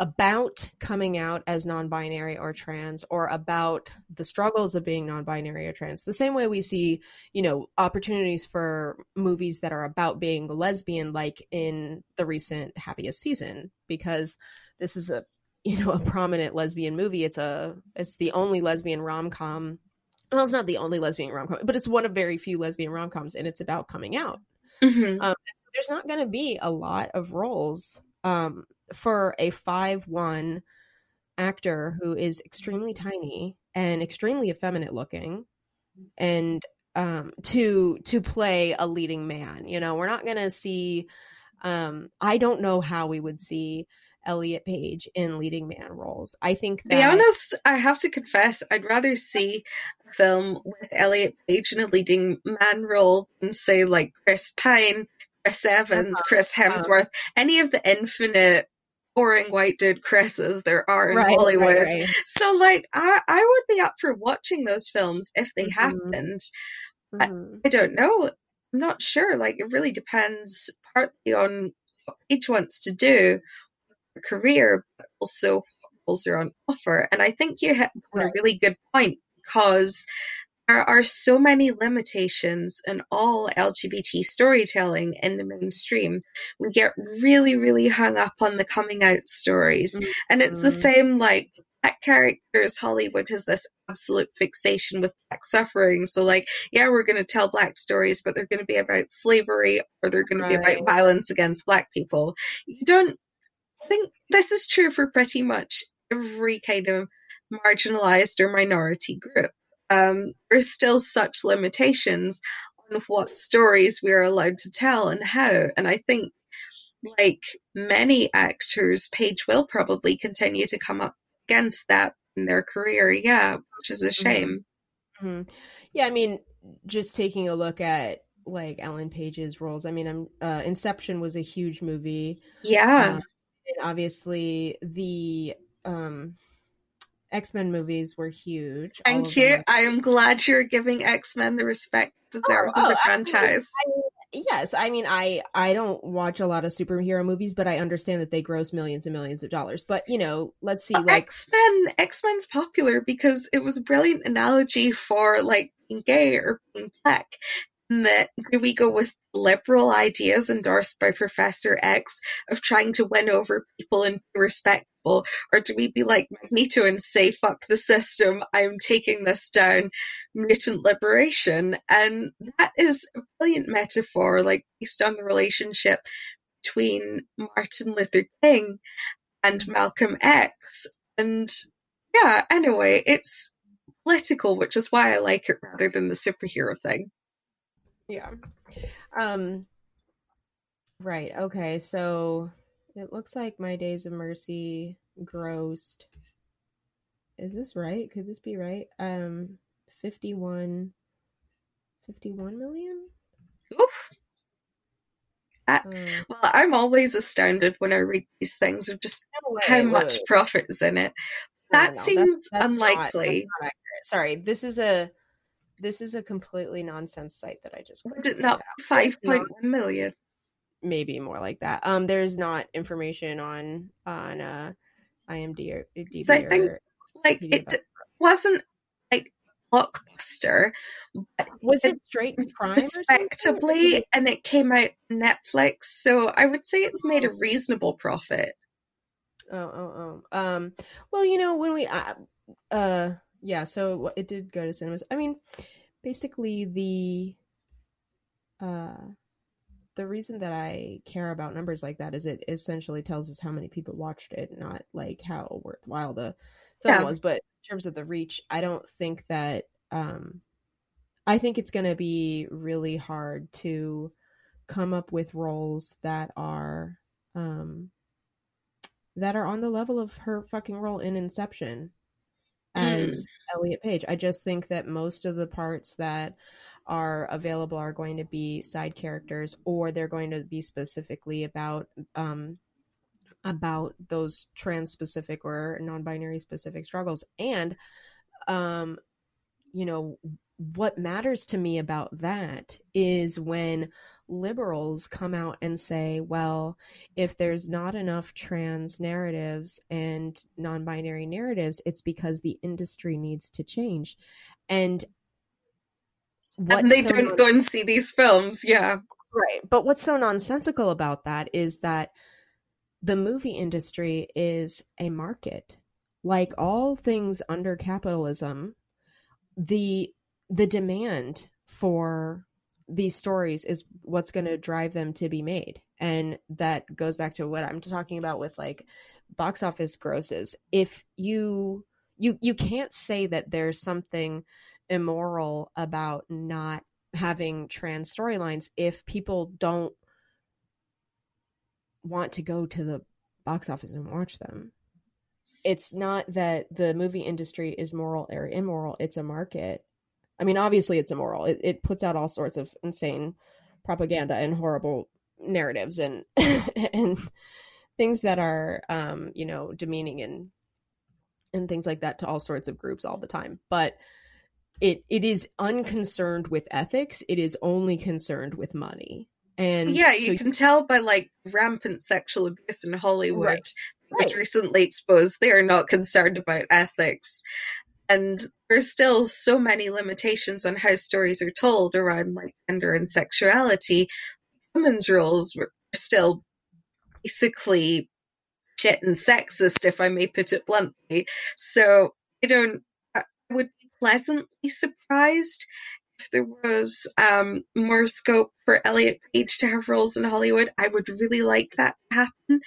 about coming out as non-binary or trans or about the struggles of being non-binary or trans the same way we see you know opportunities for movies that are about being lesbian like in the recent happiest season because this is a you know a prominent lesbian movie. It's a it's the only lesbian rom-com. Well it's not the only lesbian rom-com but it's one of very few lesbian rom-coms and it's about coming out. Mm-hmm. um, so there's not going to be a lot of roles um, for a five one actor who is extremely tiny and extremely effeminate looking and um, to to play a leading man. You know we're not going to see um, i don't know how we would see elliot page in leading man roles i think that- be honest i have to confess i'd rather see a film with elliot page in a leading man role than say like chris pine chris evans uh-huh. chris uh-huh. hemsworth any of the infinite boring white dude Chris's there are in right, Hollywood. Right, right. So like I I would be up for watching those films if they mm-hmm. happened. Mm-hmm. I, I, don't know. I'm not sure. Like it really depends partly on what each wants to do career, but also what roles are on offer. And I think you hit on a really good point because there are so many limitations in all LGBT storytelling in the mainstream. We get really, really hung up on the coming out stories. Mm-hmm. And it's the same like black characters. Hollywood has this absolute fixation with black suffering. So, like, yeah, we're going to tell black stories, but they're going to be about slavery or they're going right. to be about violence against black people. You don't think this is true for pretty much every kind of marginalized or minority group um, there's still such limitations on what stories we are allowed to tell and how. And I think, like many actors, Page will probably continue to come up against that in their career. Yeah, which is a mm-hmm. shame. Mm-hmm. Yeah, I mean, just taking a look at like Ellen Page's roles. I mean, I'm uh, Inception was a huge movie. Yeah. Um, obviously the um X Men movies were huge. Thank you. I am glad you're giving X Men the respect it deserves oh, as oh, a franchise. I mean, yes, I mean, I I don't watch a lot of superhero movies, but I understand that they gross millions and millions of dollars. But you know, let's see, like X Men. X Men's popular because it was a brilliant analogy for like being gay or being black that do we go with liberal ideas endorsed by Professor X of trying to win over people and be respectful, or do we be like Magneto and say, fuck the system, I'm taking this down, mutant liberation? And that is a brilliant metaphor, like based on the relationship between Martin Luther King and Malcolm X. And yeah, anyway, it's political, which is why I like it rather than the superhero thing. Yeah. Um right. Okay. So it looks like my days of mercy grossed Is this right? Could this be right? Um 51 51 million? Oof. I, um, well, I'm always astounded when I read these things of just how much profit is in it. That no, no, seems that's, that's unlikely. Not, not Sorry, this is a this is a completely nonsense site that I just not five point one million? Maybe more like that. Um, there's not information on on uh IMDb or DB I think like it wasn't like blockbuster, but was it, straight and prime respectably, and it came out Netflix. So I would say it's made a reasonable profit. Oh, oh, oh. Um. Well, you know when we uh, uh yeah, so it did go to cinemas. I mean, basically the uh the reason that I care about numbers like that is it essentially tells us how many people watched it, not like how worthwhile the film yeah. was. But in terms of the reach, I don't think that um I think it's going to be really hard to come up with roles that are um that are on the level of her fucking role in Inception mm. Elliot Page. I just think that most of the parts that are available are going to be side characters or they're going to be specifically about um about those trans specific or non-binary specific struggles and um you know what matters to me about that is when liberals come out and say, well, if there's not enough trans narratives and non binary narratives, it's because the industry needs to change. And and they so don't non- go and see these films. Yeah. Right. But what's so nonsensical about that is that the movie industry is a market. Like all things under capitalism, the the demand for these stories is what's going to drive them to be made. And that goes back to what i'm talking about with like box office grosses. If you you you can't say that there's something immoral about not having trans storylines if people don't want to go to the box office and watch them. It's not that the movie industry is moral or immoral. It's a market I mean, obviously it's immoral. It, it puts out all sorts of insane propaganda and horrible narratives and and things that are um, you know, demeaning and and things like that to all sorts of groups all the time. But it it is unconcerned with ethics. It is only concerned with money. And yeah, you so can tell by like rampant sexual abuse in Hollywood, right. which right. recently exposed they are not concerned about ethics. And there's still so many limitations on how stories are told around like gender and sexuality. Women's roles were still basically shit and sexist, if I may put it bluntly. So I don't, I would be pleasantly surprised if there was um, more scope for Elliot Page to have roles in Hollywood. I would really like that to happen.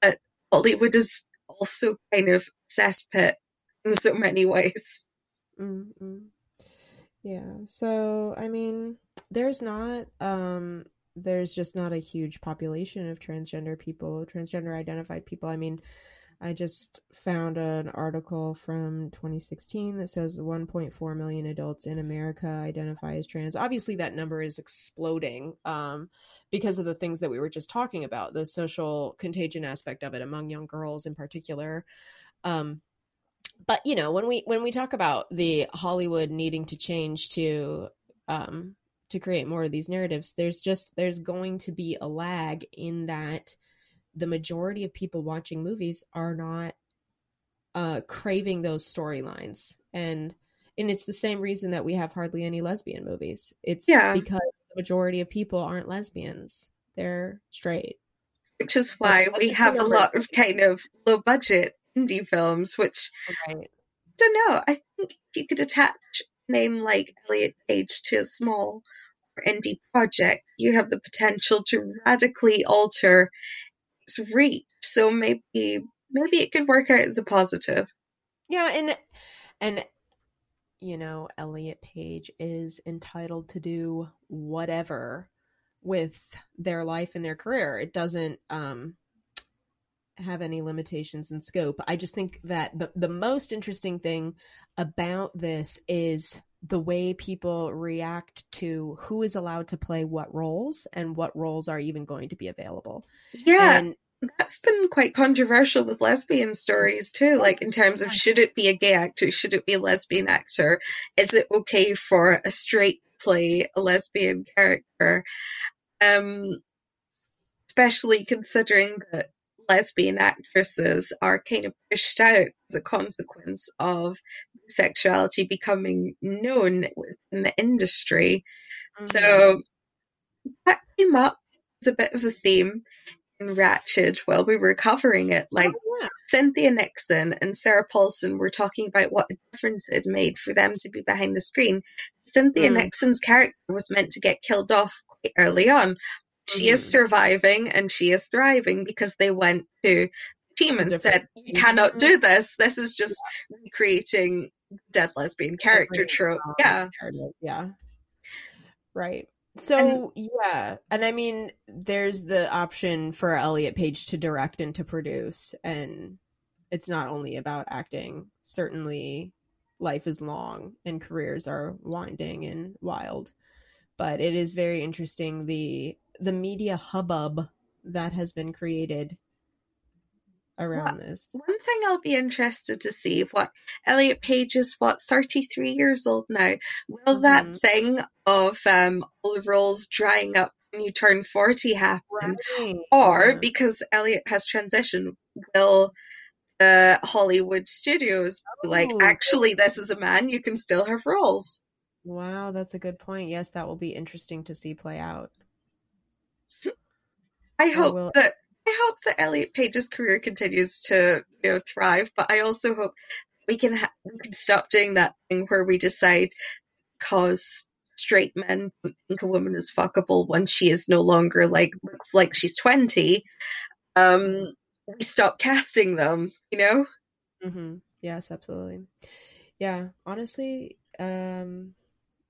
But Hollywood is also kind of cesspit in so many ways. Mm-hmm. Yeah. So, I mean, there's not, um, there's just not a huge population of transgender people, transgender identified people. I mean, I just found an article from 2016 that says 1.4 million adults in America identify as trans. Obviously, that number is exploding um, because of the things that we were just talking about, the social contagion aspect of it among young girls in particular. Um, but you know when we when we talk about the hollywood needing to change to um to create more of these narratives there's just there's going to be a lag in that the majority of people watching movies are not uh craving those storylines. And and it's the same reason that we have hardly any lesbian movies. It's yeah. because the majority of people aren't lesbians. They're straight. Which is why we have a lot of kind of low budget indie films, which right. I don't know. I think if you could attach a name like Elliot Page to a small or indie project, you have the potential to radically alter its reach. So maybe maybe it could work out as a positive. Yeah, and and you know, Elliot Page is entitled to do whatever with their life and their career. It doesn't um have any limitations in scope. I just think that the the most interesting thing about this is the way people react to who is allowed to play what roles and what roles are even going to be available. Yeah. And that's been quite controversial with lesbian stories too, like in terms of should it be a gay actor, should it be a lesbian actor? Is it okay for a straight play a lesbian character? Um especially considering that lesbian actresses are kind of pushed out as a consequence of sexuality becoming known within the industry. Mm-hmm. So that came up as a bit of a theme in Ratched while we were covering it. Like oh, yeah. Cynthia Nixon and Sarah Paulson were talking about what a difference it made for them to be behind the screen. Cynthia mm. Nixon's character was meant to get killed off quite early on, she mm-hmm. is surviving and she is thriving because they went to the team and said, "You cannot do this. This is just yeah. recreating dead lesbian character trope." Yeah, yeah, right. So and, yeah, and I mean, there's the option for Elliot Page to direct and to produce, and it's not only about acting. Certainly, life is long and careers are winding and wild, but it is very interesting the the media hubbub that has been created around this. One thing I'll be interested to see what Elliot Page is what 33 years old now. Will mm-hmm. that thing of um, all the roles drying up when you turn 40 happen? Right. Or yeah. because Elliot has transitioned, will the Hollywood studios oh. like actually this is a man you can still have roles? Wow, that's a good point. Yes, that will be interesting to see play out. I hope will... that I hope that Elliot Page's career continues to you know thrive, but I also hope we can ha- we can stop doing that thing where we decide because straight men think a woman is fuckable when she is no longer like looks like she's twenty. Um, we stop casting them, you know. Mm-hmm. Yes, absolutely. Yeah, honestly, um,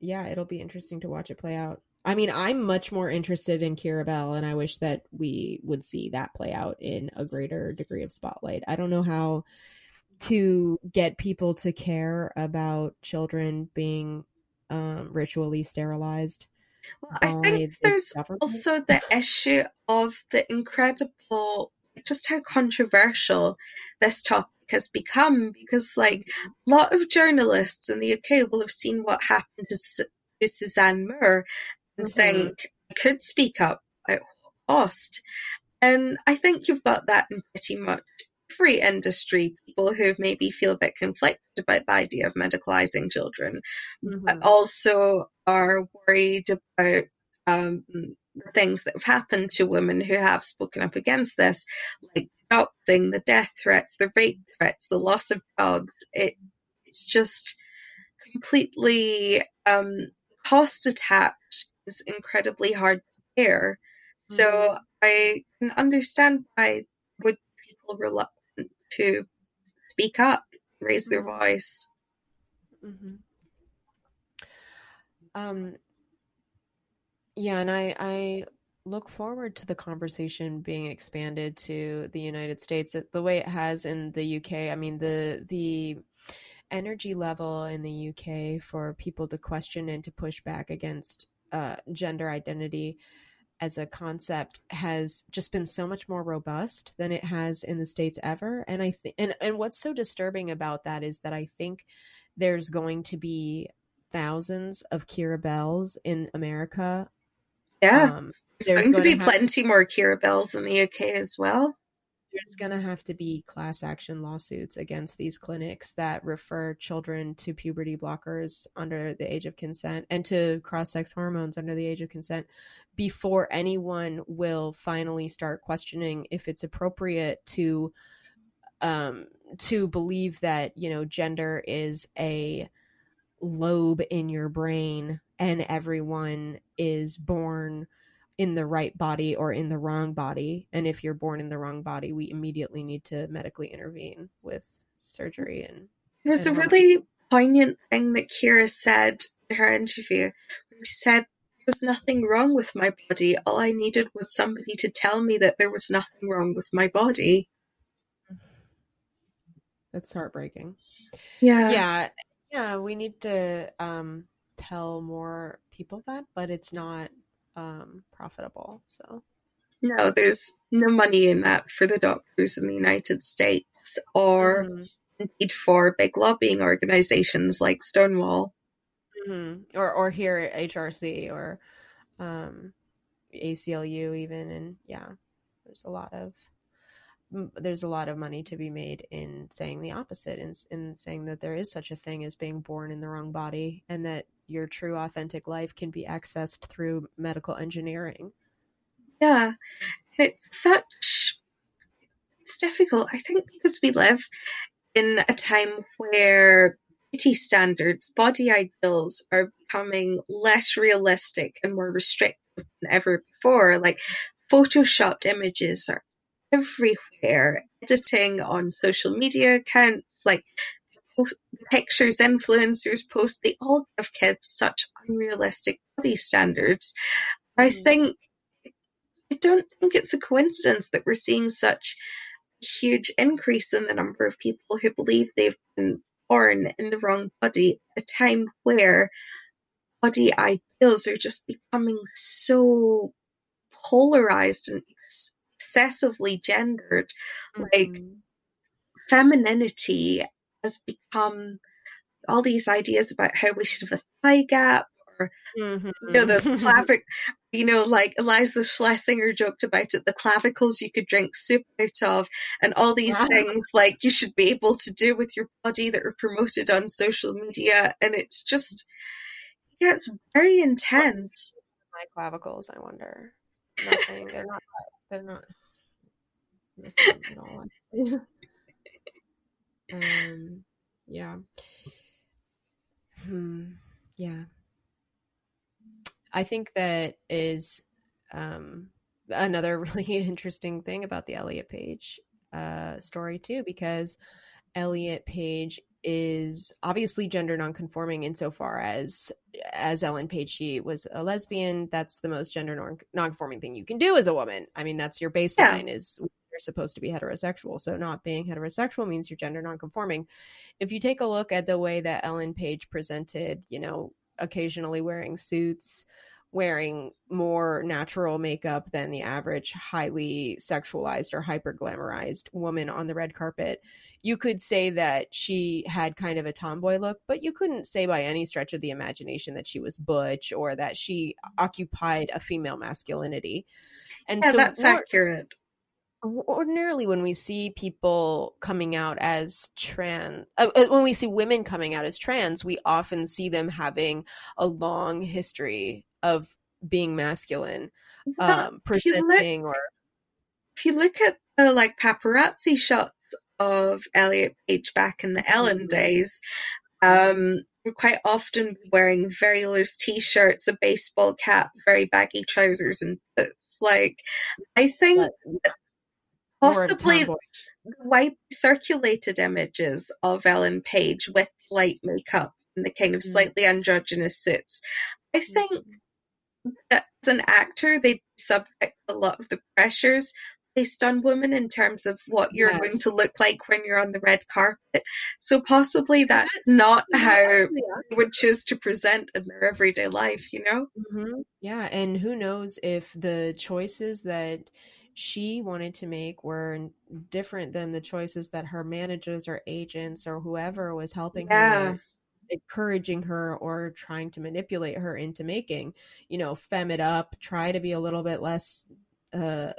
yeah, it'll be interesting to watch it play out. I mean, I'm much more interested in Keira Bell, and I wish that we would see that play out in a greater degree of spotlight. I don't know how to get people to care about children being um, ritually sterilized. Well, I think there's government. also the issue of the incredible, just how controversial this topic has become. Because, like, a lot of journalists in the UK will have seen what happened to, to Suzanne Moore and mm-hmm. think I could speak up at cost. And I think you've got that in pretty much every industry. People who maybe feel a bit conflicted about the idea of medicalizing children, mm-hmm. but also are worried about um, things that have happened to women who have spoken up against this, like adopting, the death threats, the rape threats, the loss of jobs. It, it's just completely um, cost attached is incredibly hard to bear. Mm-hmm. So I can understand why would people reluctant to speak up, raise their mm-hmm. voice. Mm-hmm. Um, yeah, and I, I look forward to the conversation being expanded to the United States the way it has in the UK. I mean, the the energy level in the UK for people to question and to push back against uh, gender identity as a concept has just been so much more robust than it has in the states ever. And i think and, and what's so disturbing about that is that i think there's going to be thousands of keira bells in america yeah. um, there's, there's going, going, to be plenty more keira bells in the uk as well there's going to have to be class action lawsuits against these clinics that refer children to puberty blockers under the age of consent and to cross sex hormones under the age of consent before anyone will finally start questioning if it's appropriate to um to believe that you know gender is a lobe in your brain and everyone is born in the right body or in the wrong body. And if you're born in the wrong body, we immediately need to medically intervene with surgery. And there's a really poignant thing that Keira said in her interview. She said, There was nothing wrong with my body. All I needed was somebody to tell me that there was nothing wrong with my body. That's heartbreaking. Yeah. Yeah. Yeah. We need to um, tell more people that, but it's not um, profitable. So no, there's no money in that for the doctors in the United States or mm-hmm. indeed for big lobbying organizations like Stonewall. Mm-hmm. Or or here at HRC or um, ACLU even and yeah, there's a lot of there's a lot of money to be made in saying the opposite in, in saying that there is such a thing as being born in the wrong body and that your true authentic life can be accessed through medical engineering. Yeah it's such it's difficult i think because we live in a time where beauty standards body ideals are becoming less realistic and more restrictive than ever before like photoshopped images are everywhere. Editing on social media accounts, like pictures, influencers post, they all give kids such unrealistic body standards. Mm. I think, I don't think it's a coincidence that we're seeing such a huge increase in the number of people who believe they've been born in the wrong body at a time where body ideals are just becoming so polarized and excessively gendered. Mm-hmm. Like femininity has become all these ideas about how we should have a thigh gap or mm-hmm. you know the clavic you know like iliza shlesinger joked about it the clavicles you could drink soup out of and all these wow. things like you should be able to do with your body that are promoted on social media and it's just it gets very intense my clavicles i wonder nothing they're not they're not all um yeah Hmm. Yeah. I think that is um, another really interesting thing about the Elliot Page uh, story too, because Elliot Page is obviously gender nonconforming insofar as as Ellen Page she was a lesbian. That's the most gender non- nonconforming thing you can do as a woman. I mean, that's your baseline yeah. is you're supposed to be heterosexual. So not being heterosexual means you're gender nonconforming. If you take a look at the way that Ellen Page presented, you know, occasionally wearing suits, wearing more natural makeup than the average highly sexualized or hyper glamorized woman on the red carpet. You could say that she had kind of a tomboy look, but you couldn't say by any stretch of the imagination that she was butch or that she occupied a female masculinity. And yeah, so that's accurate ordinarily when we see people coming out as trans uh, uh, when we see women coming out as trans we often see them having a long history of being masculine um presenting look, or if you look at the like paparazzi shots of Elliot Page back in the Ellen mm-hmm. days um quite often wearing very loose t-shirts a baseball cap very baggy trousers and boots like i think Possibly the widely circulated images of Ellen Page with light makeup and the kind of mm. slightly androgynous suits. I think as an actor, they subject a lot of the pressures placed on women in terms of what you're yes. going to look like when you're on the red carpet. So possibly that's yes. not yeah. how yeah. they would choose to present in their everyday life, you know? Mm-hmm. Yeah, and who knows if the choices that she wanted to make were different than the choices that her managers or agents or whoever was helping yeah. her encouraging her or trying to manipulate her into making you know fem it up try to be a little bit less uh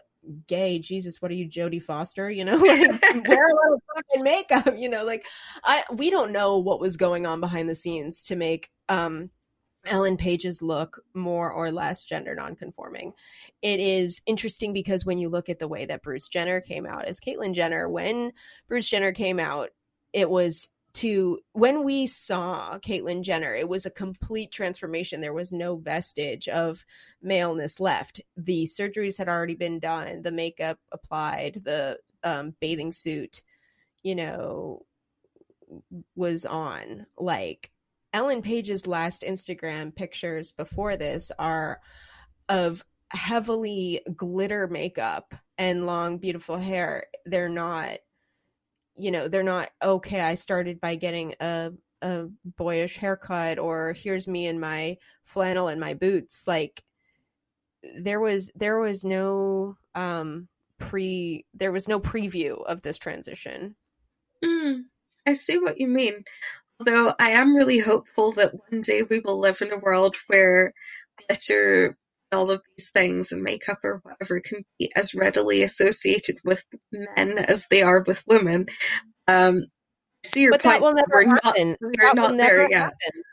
gay jesus what are you jodie foster you know like wear a little fucking makeup you know like i we don't know what was going on behind the scenes to make um Ellen Page's look more or less gender nonconforming. It is interesting because when you look at the way that Bruce Jenner came out as Caitlyn Jenner, when Bruce Jenner came out, it was to when we saw Caitlyn Jenner, it was a complete transformation. There was no vestige of maleness left. The surgeries had already been done, the makeup applied, the um, bathing suit, you know, was on. Like Ellen Page's last Instagram pictures before this are of heavily glitter makeup and long, beautiful hair. They're not, you know, they're not, okay, I started by getting a, a boyish haircut or here's me in my flannel and my boots. Like, there was there was no um pre there was no preview of this transition mm, i see what you mean Although I am really hopeful that one day we will live in a world where glitter, all of these things, and makeup or whatever can be as readily associated with men as they are with women. Um, see your but point. That will never we're happen. not, we're not there yet. Happen.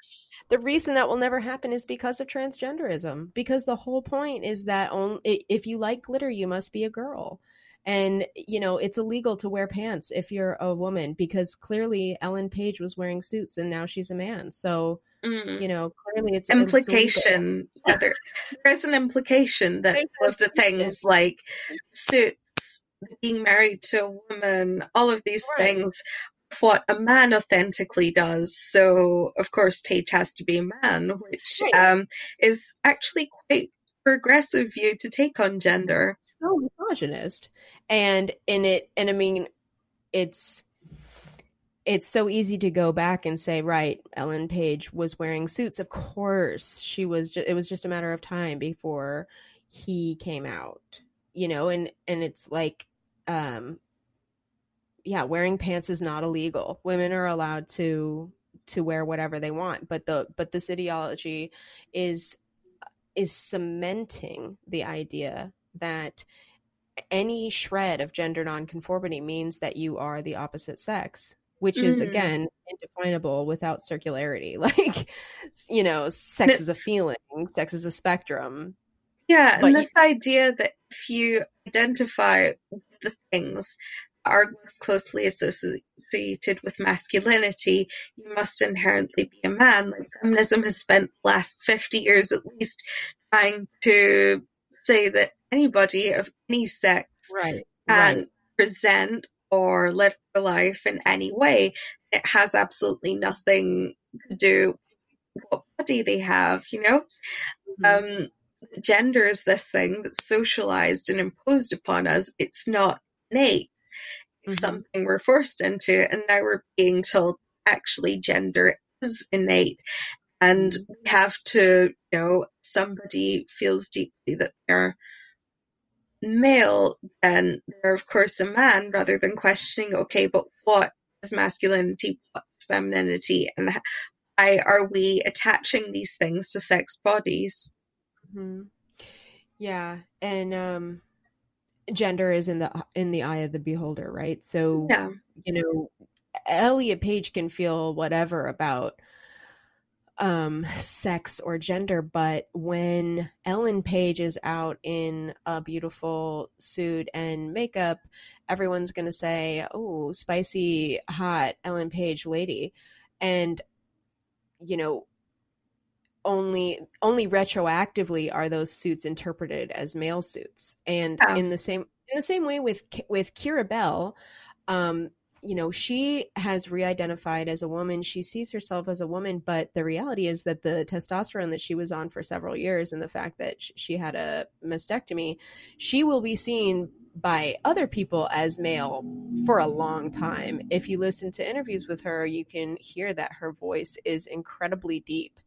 The reason that will never happen is because of transgenderism. Because the whole point is that only if you like glitter, you must be a girl and you know it's illegal to wear pants if you're a woman because clearly ellen page was wearing suits and now she's a man so mm. you know clearly it's implication it's yeah, there, there's an implication that one of the things like suits being married to a woman all of these right. things what a man authentically does. So, of course, Page has to be a man, which right. um, is actually quite progressive view to take on gender. So misogynist. And in it and I mean it's it's so easy to go back and say, right, Ellen Page was wearing suits. Of course, she was. Ju- it was just a matter of time before he came out. you know and and it's like um yeah wearing pants is not illegal women are allowed to to wear whatever they want but the but this ideology is is cementing the idea that any shred of gender nonconformity means that you are the opposite sex which is mm. again indefinable without circularity like you know sex it's, is a feeling sex is a spectrum yeah and this you, idea that if you identify with the things that are most closely associated with masculinity you must inherently be a man like feminism has spent the last 50 years at least trying to say that anybody of any sex right, can right. present or live their life in any way. It has absolutely nothing to do with what body they have, you know? Mm-hmm. Um, gender is this thing that's socialized and imposed upon us. It's not innate. It's mm-hmm. something we're forced into, and now we're being told actually gender is innate. And mm-hmm. we have to, you know, somebody feels deeply that they're male, then they're of course a man, rather than questioning, okay, but what is masculinity, what is femininity, and why are we attaching these things to sex bodies? Mm-hmm. Yeah, and um, gender is in the in the eye of the beholder, right? So, yeah. you know, Elliot Page can feel whatever about um, sex or gender, but when Ellen Page is out in a beautiful suit and makeup, everyone's going to say, Oh, spicy, hot Ellen Page lady. And, you know, only only retroactively are those suits interpreted as male suits and oh. in the same in the same way with with Keira Bell um you know, she has re identified as a woman. She sees herself as a woman, but the reality is that the testosterone that she was on for several years and the fact that she had a mastectomy, she will be seen by other people as male for a long time. If you listen to interviews with her, you can hear that her voice is incredibly deep.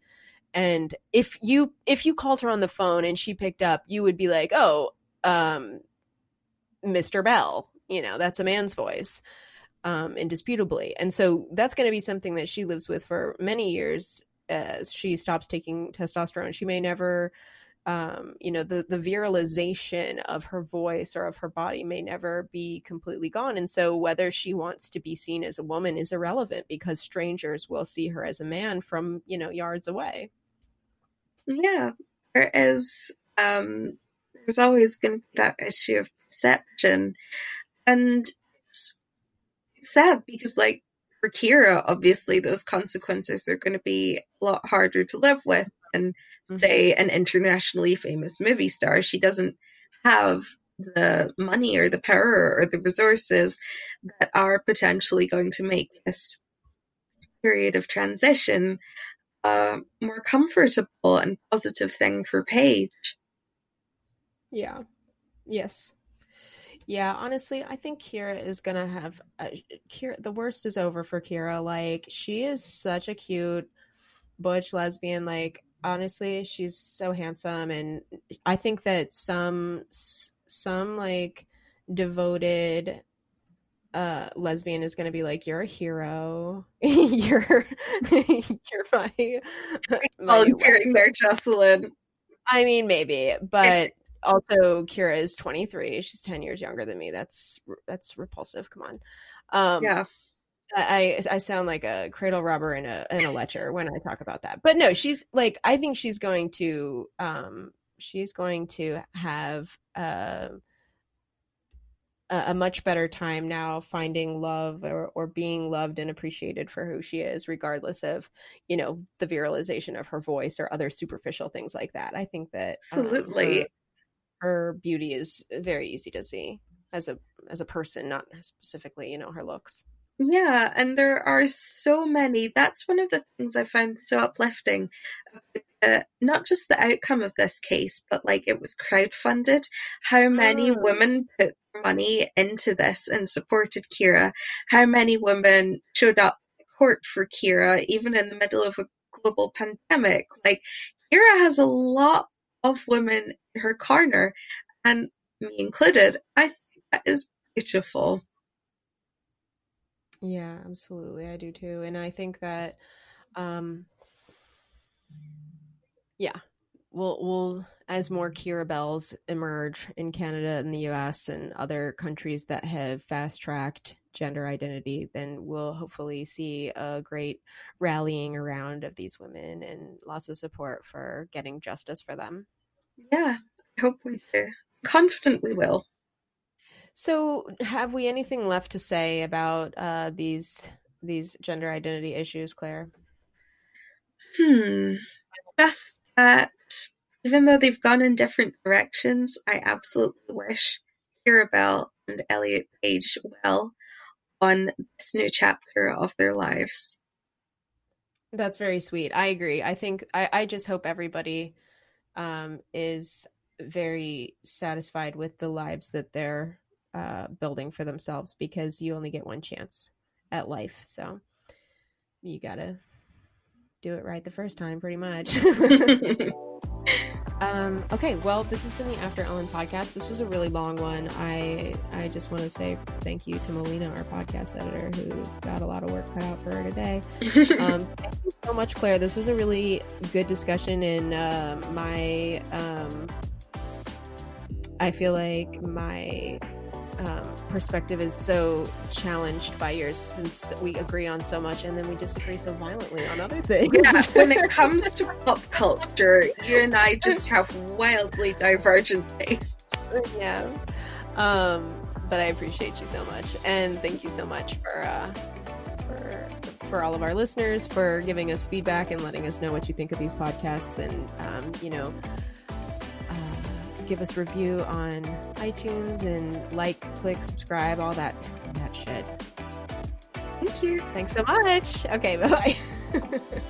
And if you if you called her on the phone and she picked up, you would be like, "Oh, um Mr. Bell, you know, that's a man's voice." Um, indisputably. And so that's going to be something that she lives with for many years as she stops taking testosterone. She may never, um, you know, the, the virilization of her voice or of her body may never be completely gone. And so whether she wants to be seen as a woman is irrelevant because strangers will see her as a man from, you know, yards away. Yeah. There is, um, there's always going to be that issue of perception. And sad because like for Keira, obviously those consequences are going to be a lot harder to live with than mm-hmm. say an internationally famous movie star. She doesn't have the money or the power or the resources that are potentially going to make this period of transition a more comfortable and positive thing for Page. Yeah. Yes. Yeah, honestly, I think Keira is gonna have uh, Keira. The worst is over for Keira. Like she is such a cute butch lesbian. Like honestly, she's so handsome, and I think that some some like devoted uh lesbian is going to be like you're a hero you're you're my, volunteering there jocelyn i mean maybe but also Keira is 23. She's 10 years younger than me. That's that's repulsive. Come on. Um, yeah. I I sound like a cradle robber and a and a lecher when I talk about that. But no, she's like I think she's going to um she's going to have uh, a a much better time now finding love or, or being loved and appreciated for who she is, regardless of, you know, the virilization of her voice or other superficial things like that. I think that absolutely um, her beauty is very easy to see as a as a person, not specifically, you know, her looks. Yeah, and there are so many. That's one of the things I found so uplifting. Uh, not just the outcome of this case, but like it was crowdfunded. How many oh. women put money into this and supported Keira? How many women showed up court for Keira, even in the middle of a global pandemic? Like Keira has a lot of women in her corner. And me included. I think that is beautiful. Yeah, absolutely. I do too. And I think that um yeah, we'll we'll as more Keira Bells emerge in Canada and the US and other countries that have fast tracked gender identity, then we'll hopefully see a great rallying around of these women and lots of support for getting justice for them. Yeah, I hope we do. Confident we will. So, have we anything left to say about uh, these these gender identity issues, Claire? Hmm. Just that even though they've gone in different directions, I absolutely wish Keira Bell and Elliot Page well on this new chapter of their lives. That's very sweet. I agree. I think I, I just hope everybody um, is very satisfied with the lives that they're uh, building for themselves because you only get one chance at life. So you got to do it right the first time, pretty much. Um, okay, well, this has been the After Ellen podcast. This was a really long one. I I just want to say thank you to Melina, our podcast editor, who's got a lot of work cut out for her today. Um, thank you so much, Claire. This was a really good discussion, and uh, my um, I feel like my um, perspective is so challenged by yours since we agree on so much and then we disagree so violently on other things. Yeah, when it comes to pop culture, you and I just have wildly divergent tastes. Yeah. Um, but I appreciate you so much. And thank you so much for, uh, for, for all of our listeners for giving us feedback and letting us know what you think of these podcasts and, um, you know, give us review on iTunes and like, click, subscribe, all that that shit. Thank you. Thanks so much. Okay, bye bye.